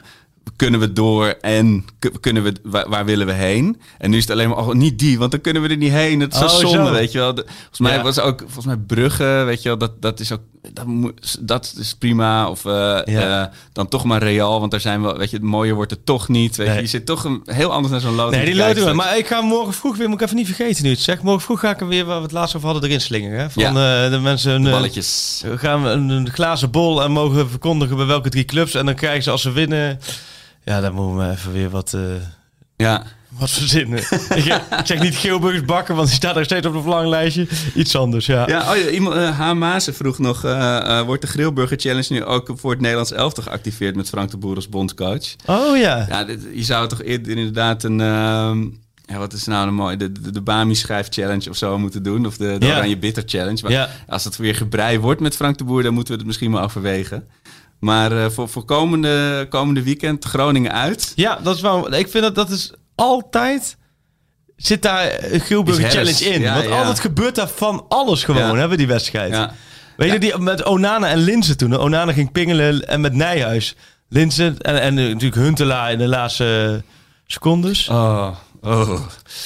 Speaker 3: Kunnen we door en kunnen we, waar, waar willen we heen? En nu is het alleen maar, oh, niet die, want dan kunnen we er niet heen. Het is zo
Speaker 4: Oh,
Speaker 3: zonde,
Speaker 4: zo.
Speaker 3: weet je wel. De- volgens mij
Speaker 4: Ja.
Speaker 3: was ook, volgens mij Brugge, weet je wel, dat, dat is ook, dat, dat is prima. Of eh,
Speaker 4: Ja.
Speaker 3: eh, dan toch maar Real, want daar zijn we, weet je, het mooie wordt het toch niet. Weet je,
Speaker 4: Nee.
Speaker 3: je zit toch een, heel anders naar zo'n loting
Speaker 4: Nee, die loting. Maar ik ga morgen vroeg weer, moet ik even niet vergeten nu het zeg. Morgen vroeg ga ik hem weer, waar we het laatst over hadden, erin slingeren. Hè? Van eh, de mensen
Speaker 3: De balletjes.
Speaker 4: we gaan een, een glazen bol en mogen verkondigen bij welke drie clubs. En dan krijgen ze als ze winnen. Ja, dan moeten we even weer wat, eh,
Speaker 3: Ja.
Speaker 4: wat verzinnen. (laughs) ik, zeg niet Geelburgers bakken, want die staat er steeds op het verlanglijstje. Iets anders, ja.
Speaker 3: Ja, oh ja, iemand, eh H. Vroeg nog, eh, wordt de Grillburger Challenge nu ook voor het Nederlands elftal geactiveerd met Frank de Boer als bondscoach?
Speaker 4: Oh ja.
Speaker 3: Ja, dit- je zou toch eerder inderdaad een, ehm, ja, wat is nou een mooi, de, de, de Bami Schijf Challenge of zo moeten doen, of de, de
Speaker 4: Ja.
Speaker 3: Oranje Bitter Challenge. Maar
Speaker 4: Ja.
Speaker 3: als het weer gebrei wordt met Frank de Boer, dan moeten we het misschien wel overwegen. Maar eh, voor, voor komende, komende weekend Groningen uit.
Speaker 4: Ja, dat is wel. Ik vind dat dat is altijd. Zit daar een
Speaker 3: herfst.
Speaker 4: Challenge in?
Speaker 3: Ja,
Speaker 4: Want
Speaker 3: ja.
Speaker 4: altijd gebeurt daar van alles gewoon,
Speaker 3: Ja.
Speaker 4: hebben die wedstrijd. Weet je, die met Onana en Linzen toen. Onana ging pingelen en met Nijhuis. Linzen en, en natuurlijk Huntelaar in de laatste secondes.
Speaker 3: Oh, oh.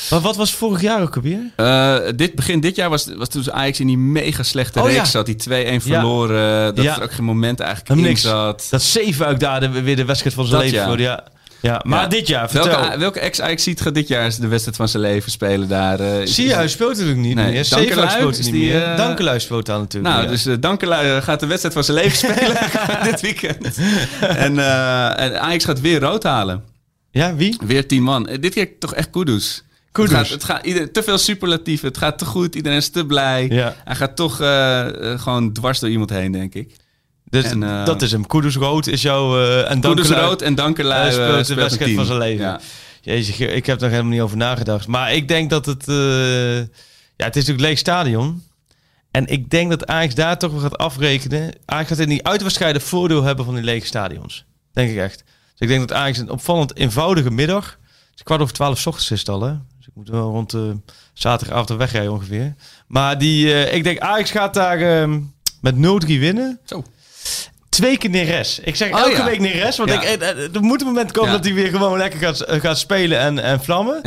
Speaker 4: Maar wat was vorig jaar ook alweer?
Speaker 3: Eh, dit, begin dit jaar was, was toen Ajax in die mega slechte
Speaker 4: Oh,
Speaker 3: reeks
Speaker 4: ja.
Speaker 3: zat. Die 2-1 verloren. Dat
Speaker 4: Ja.
Speaker 3: er ook geen moment eigenlijk in zat.
Speaker 4: Dat Zeefuik daar de, weer de wedstrijd van zijn
Speaker 3: Dat
Speaker 4: leven voor. Ja. Ja, maar
Speaker 3: Ja.
Speaker 4: dit jaar, vertel.
Speaker 3: Welke, welke ex-Ajax ziet gaat dit jaar de wedstrijd van zijn leven spelen daar? eh, is-
Speaker 4: Sierhuis speelt natuurlijk niet
Speaker 3: Nee,
Speaker 4: meer.
Speaker 3: Dankelui
Speaker 4: Zeefuik speelt niet meer.
Speaker 3: eh,
Speaker 4: Dankelui speelt daar natuurlijk.
Speaker 3: Nou,
Speaker 4: ja.
Speaker 3: dus uh, Dankelui gaat de wedstrijd van zijn leven (laughs) spelen (laughs) dit weekend. En, eh, en Ajax gaat weer rood halen.
Speaker 4: Ja, wie?
Speaker 3: Weer tien man. Eh, Dit keer toch echt Kudus.
Speaker 4: Kudus.
Speaker 3: Het gaat, het gaat ieder, te veel superlatieven. Het gaat te goed. Iedereen is te blij.
Speaker 4: Ja.
Speaker 3: Hij gaat toch eh, eh, gewoon dwars door iemand heen, denk ik.
Speaker 4: Dus
Speaker 3: En,
Speaker 4: dat is hem. Kudus rood is jouw... eh en
Speaker 3: Kudus rood en Dankelui
Speaker 4: Hij
Speaker 3: eh,
Speaker 4: speelt de
Speaker 3: speelt
Speaker 4: wedstrijd van zijn leven.
Speaker 3: Ja.
Speaker 4: Jezus, ik heb er helemaal niet over nagedacht. Maar ik denk dat het... ja, het is natuurlijk leeg stadion. En ik denk dat Ajax daar toch wel gaat afrekenen. Ajax gaat in die uitwedstrijden voordeel hebben van die lege stadions. Denk ik echt. Dus ik denk dat Ajax een opvallend eenvoudige middag... Het is kwart over twaalf ochtends is het al, hè? Dus ik moet wel rond eh zaterdagavond wegrijden ongeveer. Maar die, eh, ik denk Ajax gaat daar ehm, met 0-3 winnen.
Speaker 3: Zo.
Speaker 4: Twee keer Neres. Ik zeg
Speaker 3: Oh,
Speaker 4: elke
Speaker 3: ja.
Speaker 4: week Neres. Want
Speaker 3: Ja.
Speaker 4: ik, eh, er moet een moment komen
Speaker 3: Ja.
Speaker 4: dat hij weer gewoon lekker gaat, gaat spelen en, en vlammen.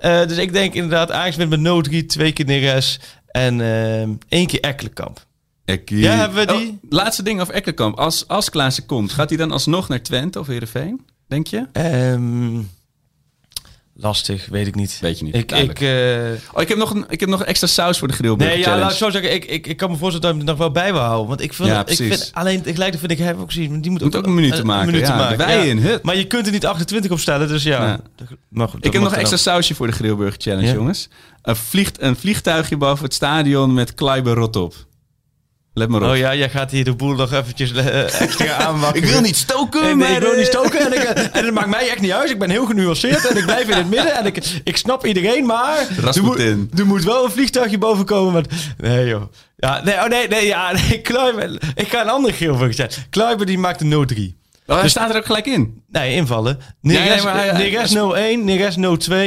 Speaker 4: Dus ik denk inderdaad, Ajax wint met 0-3, twee keer Neres en ehm één keer Ekkelenkamp.
Speaker 3: Ekkie.
Speaker 4: Ja, hebben we die?
Speaker 3: Oh, laatste ding over Ekkelenkamp. Als, als Klaassen komt, gaat hij dan alsnog naar Twente of Heerenveen? Denk je?
Speaker 4: Ehm, lastig, weet ik niet.
Speaker 3: Weet je niet,
Speaker 4: Ik, ik, eh,
Speaker 3: Oh, ik heb nog een, ik heb nog extra saus voor de grillburger
Speaker 4: nee, ja, laat ik zo zeggen. Ik, ik, ik kan me voorstellen dat ik hem er nog wel bij wil houden. Want ik vind,
Speaker 3: Ja,
Speaker 4: ik vind alleen tegelijkertijd vind ik hem ook zien. Die moet,
Speaker 3: Moet ook een minuut te maken.
Speaker 4: minuten
Speaker 3: ja,
Speaker 4: maken. ja.
Speaker 3: in, hup.
Speaker 4: Maar je kunt er niet 28 op stellen, dus ja.
Speaker 3: Ja.
Speaker 4: Maar goed,
Speaker 3: Ik heb nog extra
Speaker 4: dan
Speaker 3: sausje voor de grillburger challenge,
Speaker 4: Ja.
Speaker 3: jongens. Een, vliegt, een vliegtuigje boven het stadion met Kleiber rot op. Let maar
Speaker 4: ook.
Speaker 3: op.
Speaker 4: Oh ja, jij gaat hier de boel nog eventjes eh, extra (laughs) aanwakkeren.
Speaker 3: Ik wil niet stoken,
Speaker 4: Nee,
Speaker 3: maar...
Speaker 4: nee, ik wil
Speaker 3: eh,
Speaker 4: niet stoken. En, ik, (laughs) eh, en dat maakt mij echt niet uit. Ik ben heel genuanceerd en ik blijf in het midden. En ik, ik snap iedereen, maar... Er
Speaker 3: Rasputin.
Speaker 4: moet, er moet wel een vliegtuigje boven komen. Nee, joh. Ja, nee, oh nee, nee, ja, (laughs) nee, Kluiber, Ik ga een andere geel voor zeggen. Kluiber die maakt een 0-3.
Speaker 3: Oh, hij staat er ook gelijk in.
Speaker 4: Nee, invallen.
Speaker 3: nee,
Speaker 4: Neres,
Speaker 3: hij- hij-
Speaker 4: Neres 0-1, Neres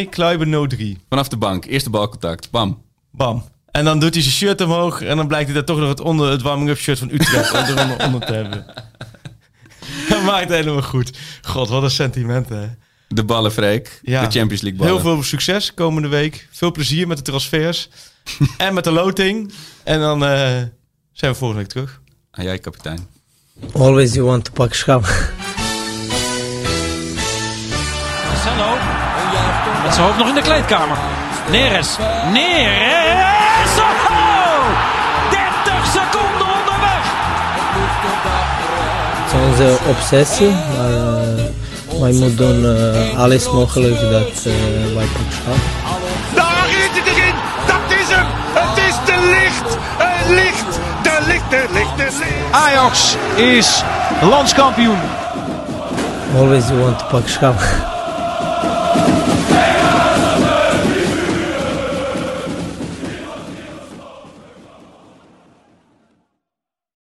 Speaker 4: 0-2, Kluiber 0-3.
Speaker 3: Vanaf de bank. Eerste balcontact. Bam.
Speaker 4: Bam. En dan doet hij zijn shirt omhoog en dan blijkt hij daar toch nog het, onder, het warming-up shirt van Utrecht onder, onder, onder te hebben. (laughs) Dat maakt helemaal goed. God, wat een sentiment, hè.
Speaker 3: De ballenfreak.
Speaker 4: Ja.
Speaker 3: De Champions League ballen.
Speaker 4: Heel veel succes komende week. Veel plezier met de transfers. (laughs) en met de loting. En dan eh, zijn we volgende week terug.
Speaker 3: Ah, jij, kapitein.
Speaker 1: Always you want to pak schap.
Speaker 2: Marcelo. Met zijn hoofd nog in de kleedkamer. Neres. Neres.
Speaker 1: Onze obsessie, maar eh, wij moeten doen eh, alles mogelijk dat eh, wij pak schap.
Speaker 5: Daar is het erin. Dat is hem. Het is de licht. Het licht. De licht, de licht, de licht.
Speaker 2: Ajax is landskampioen.
Speaker 1: Always you want to pak schap.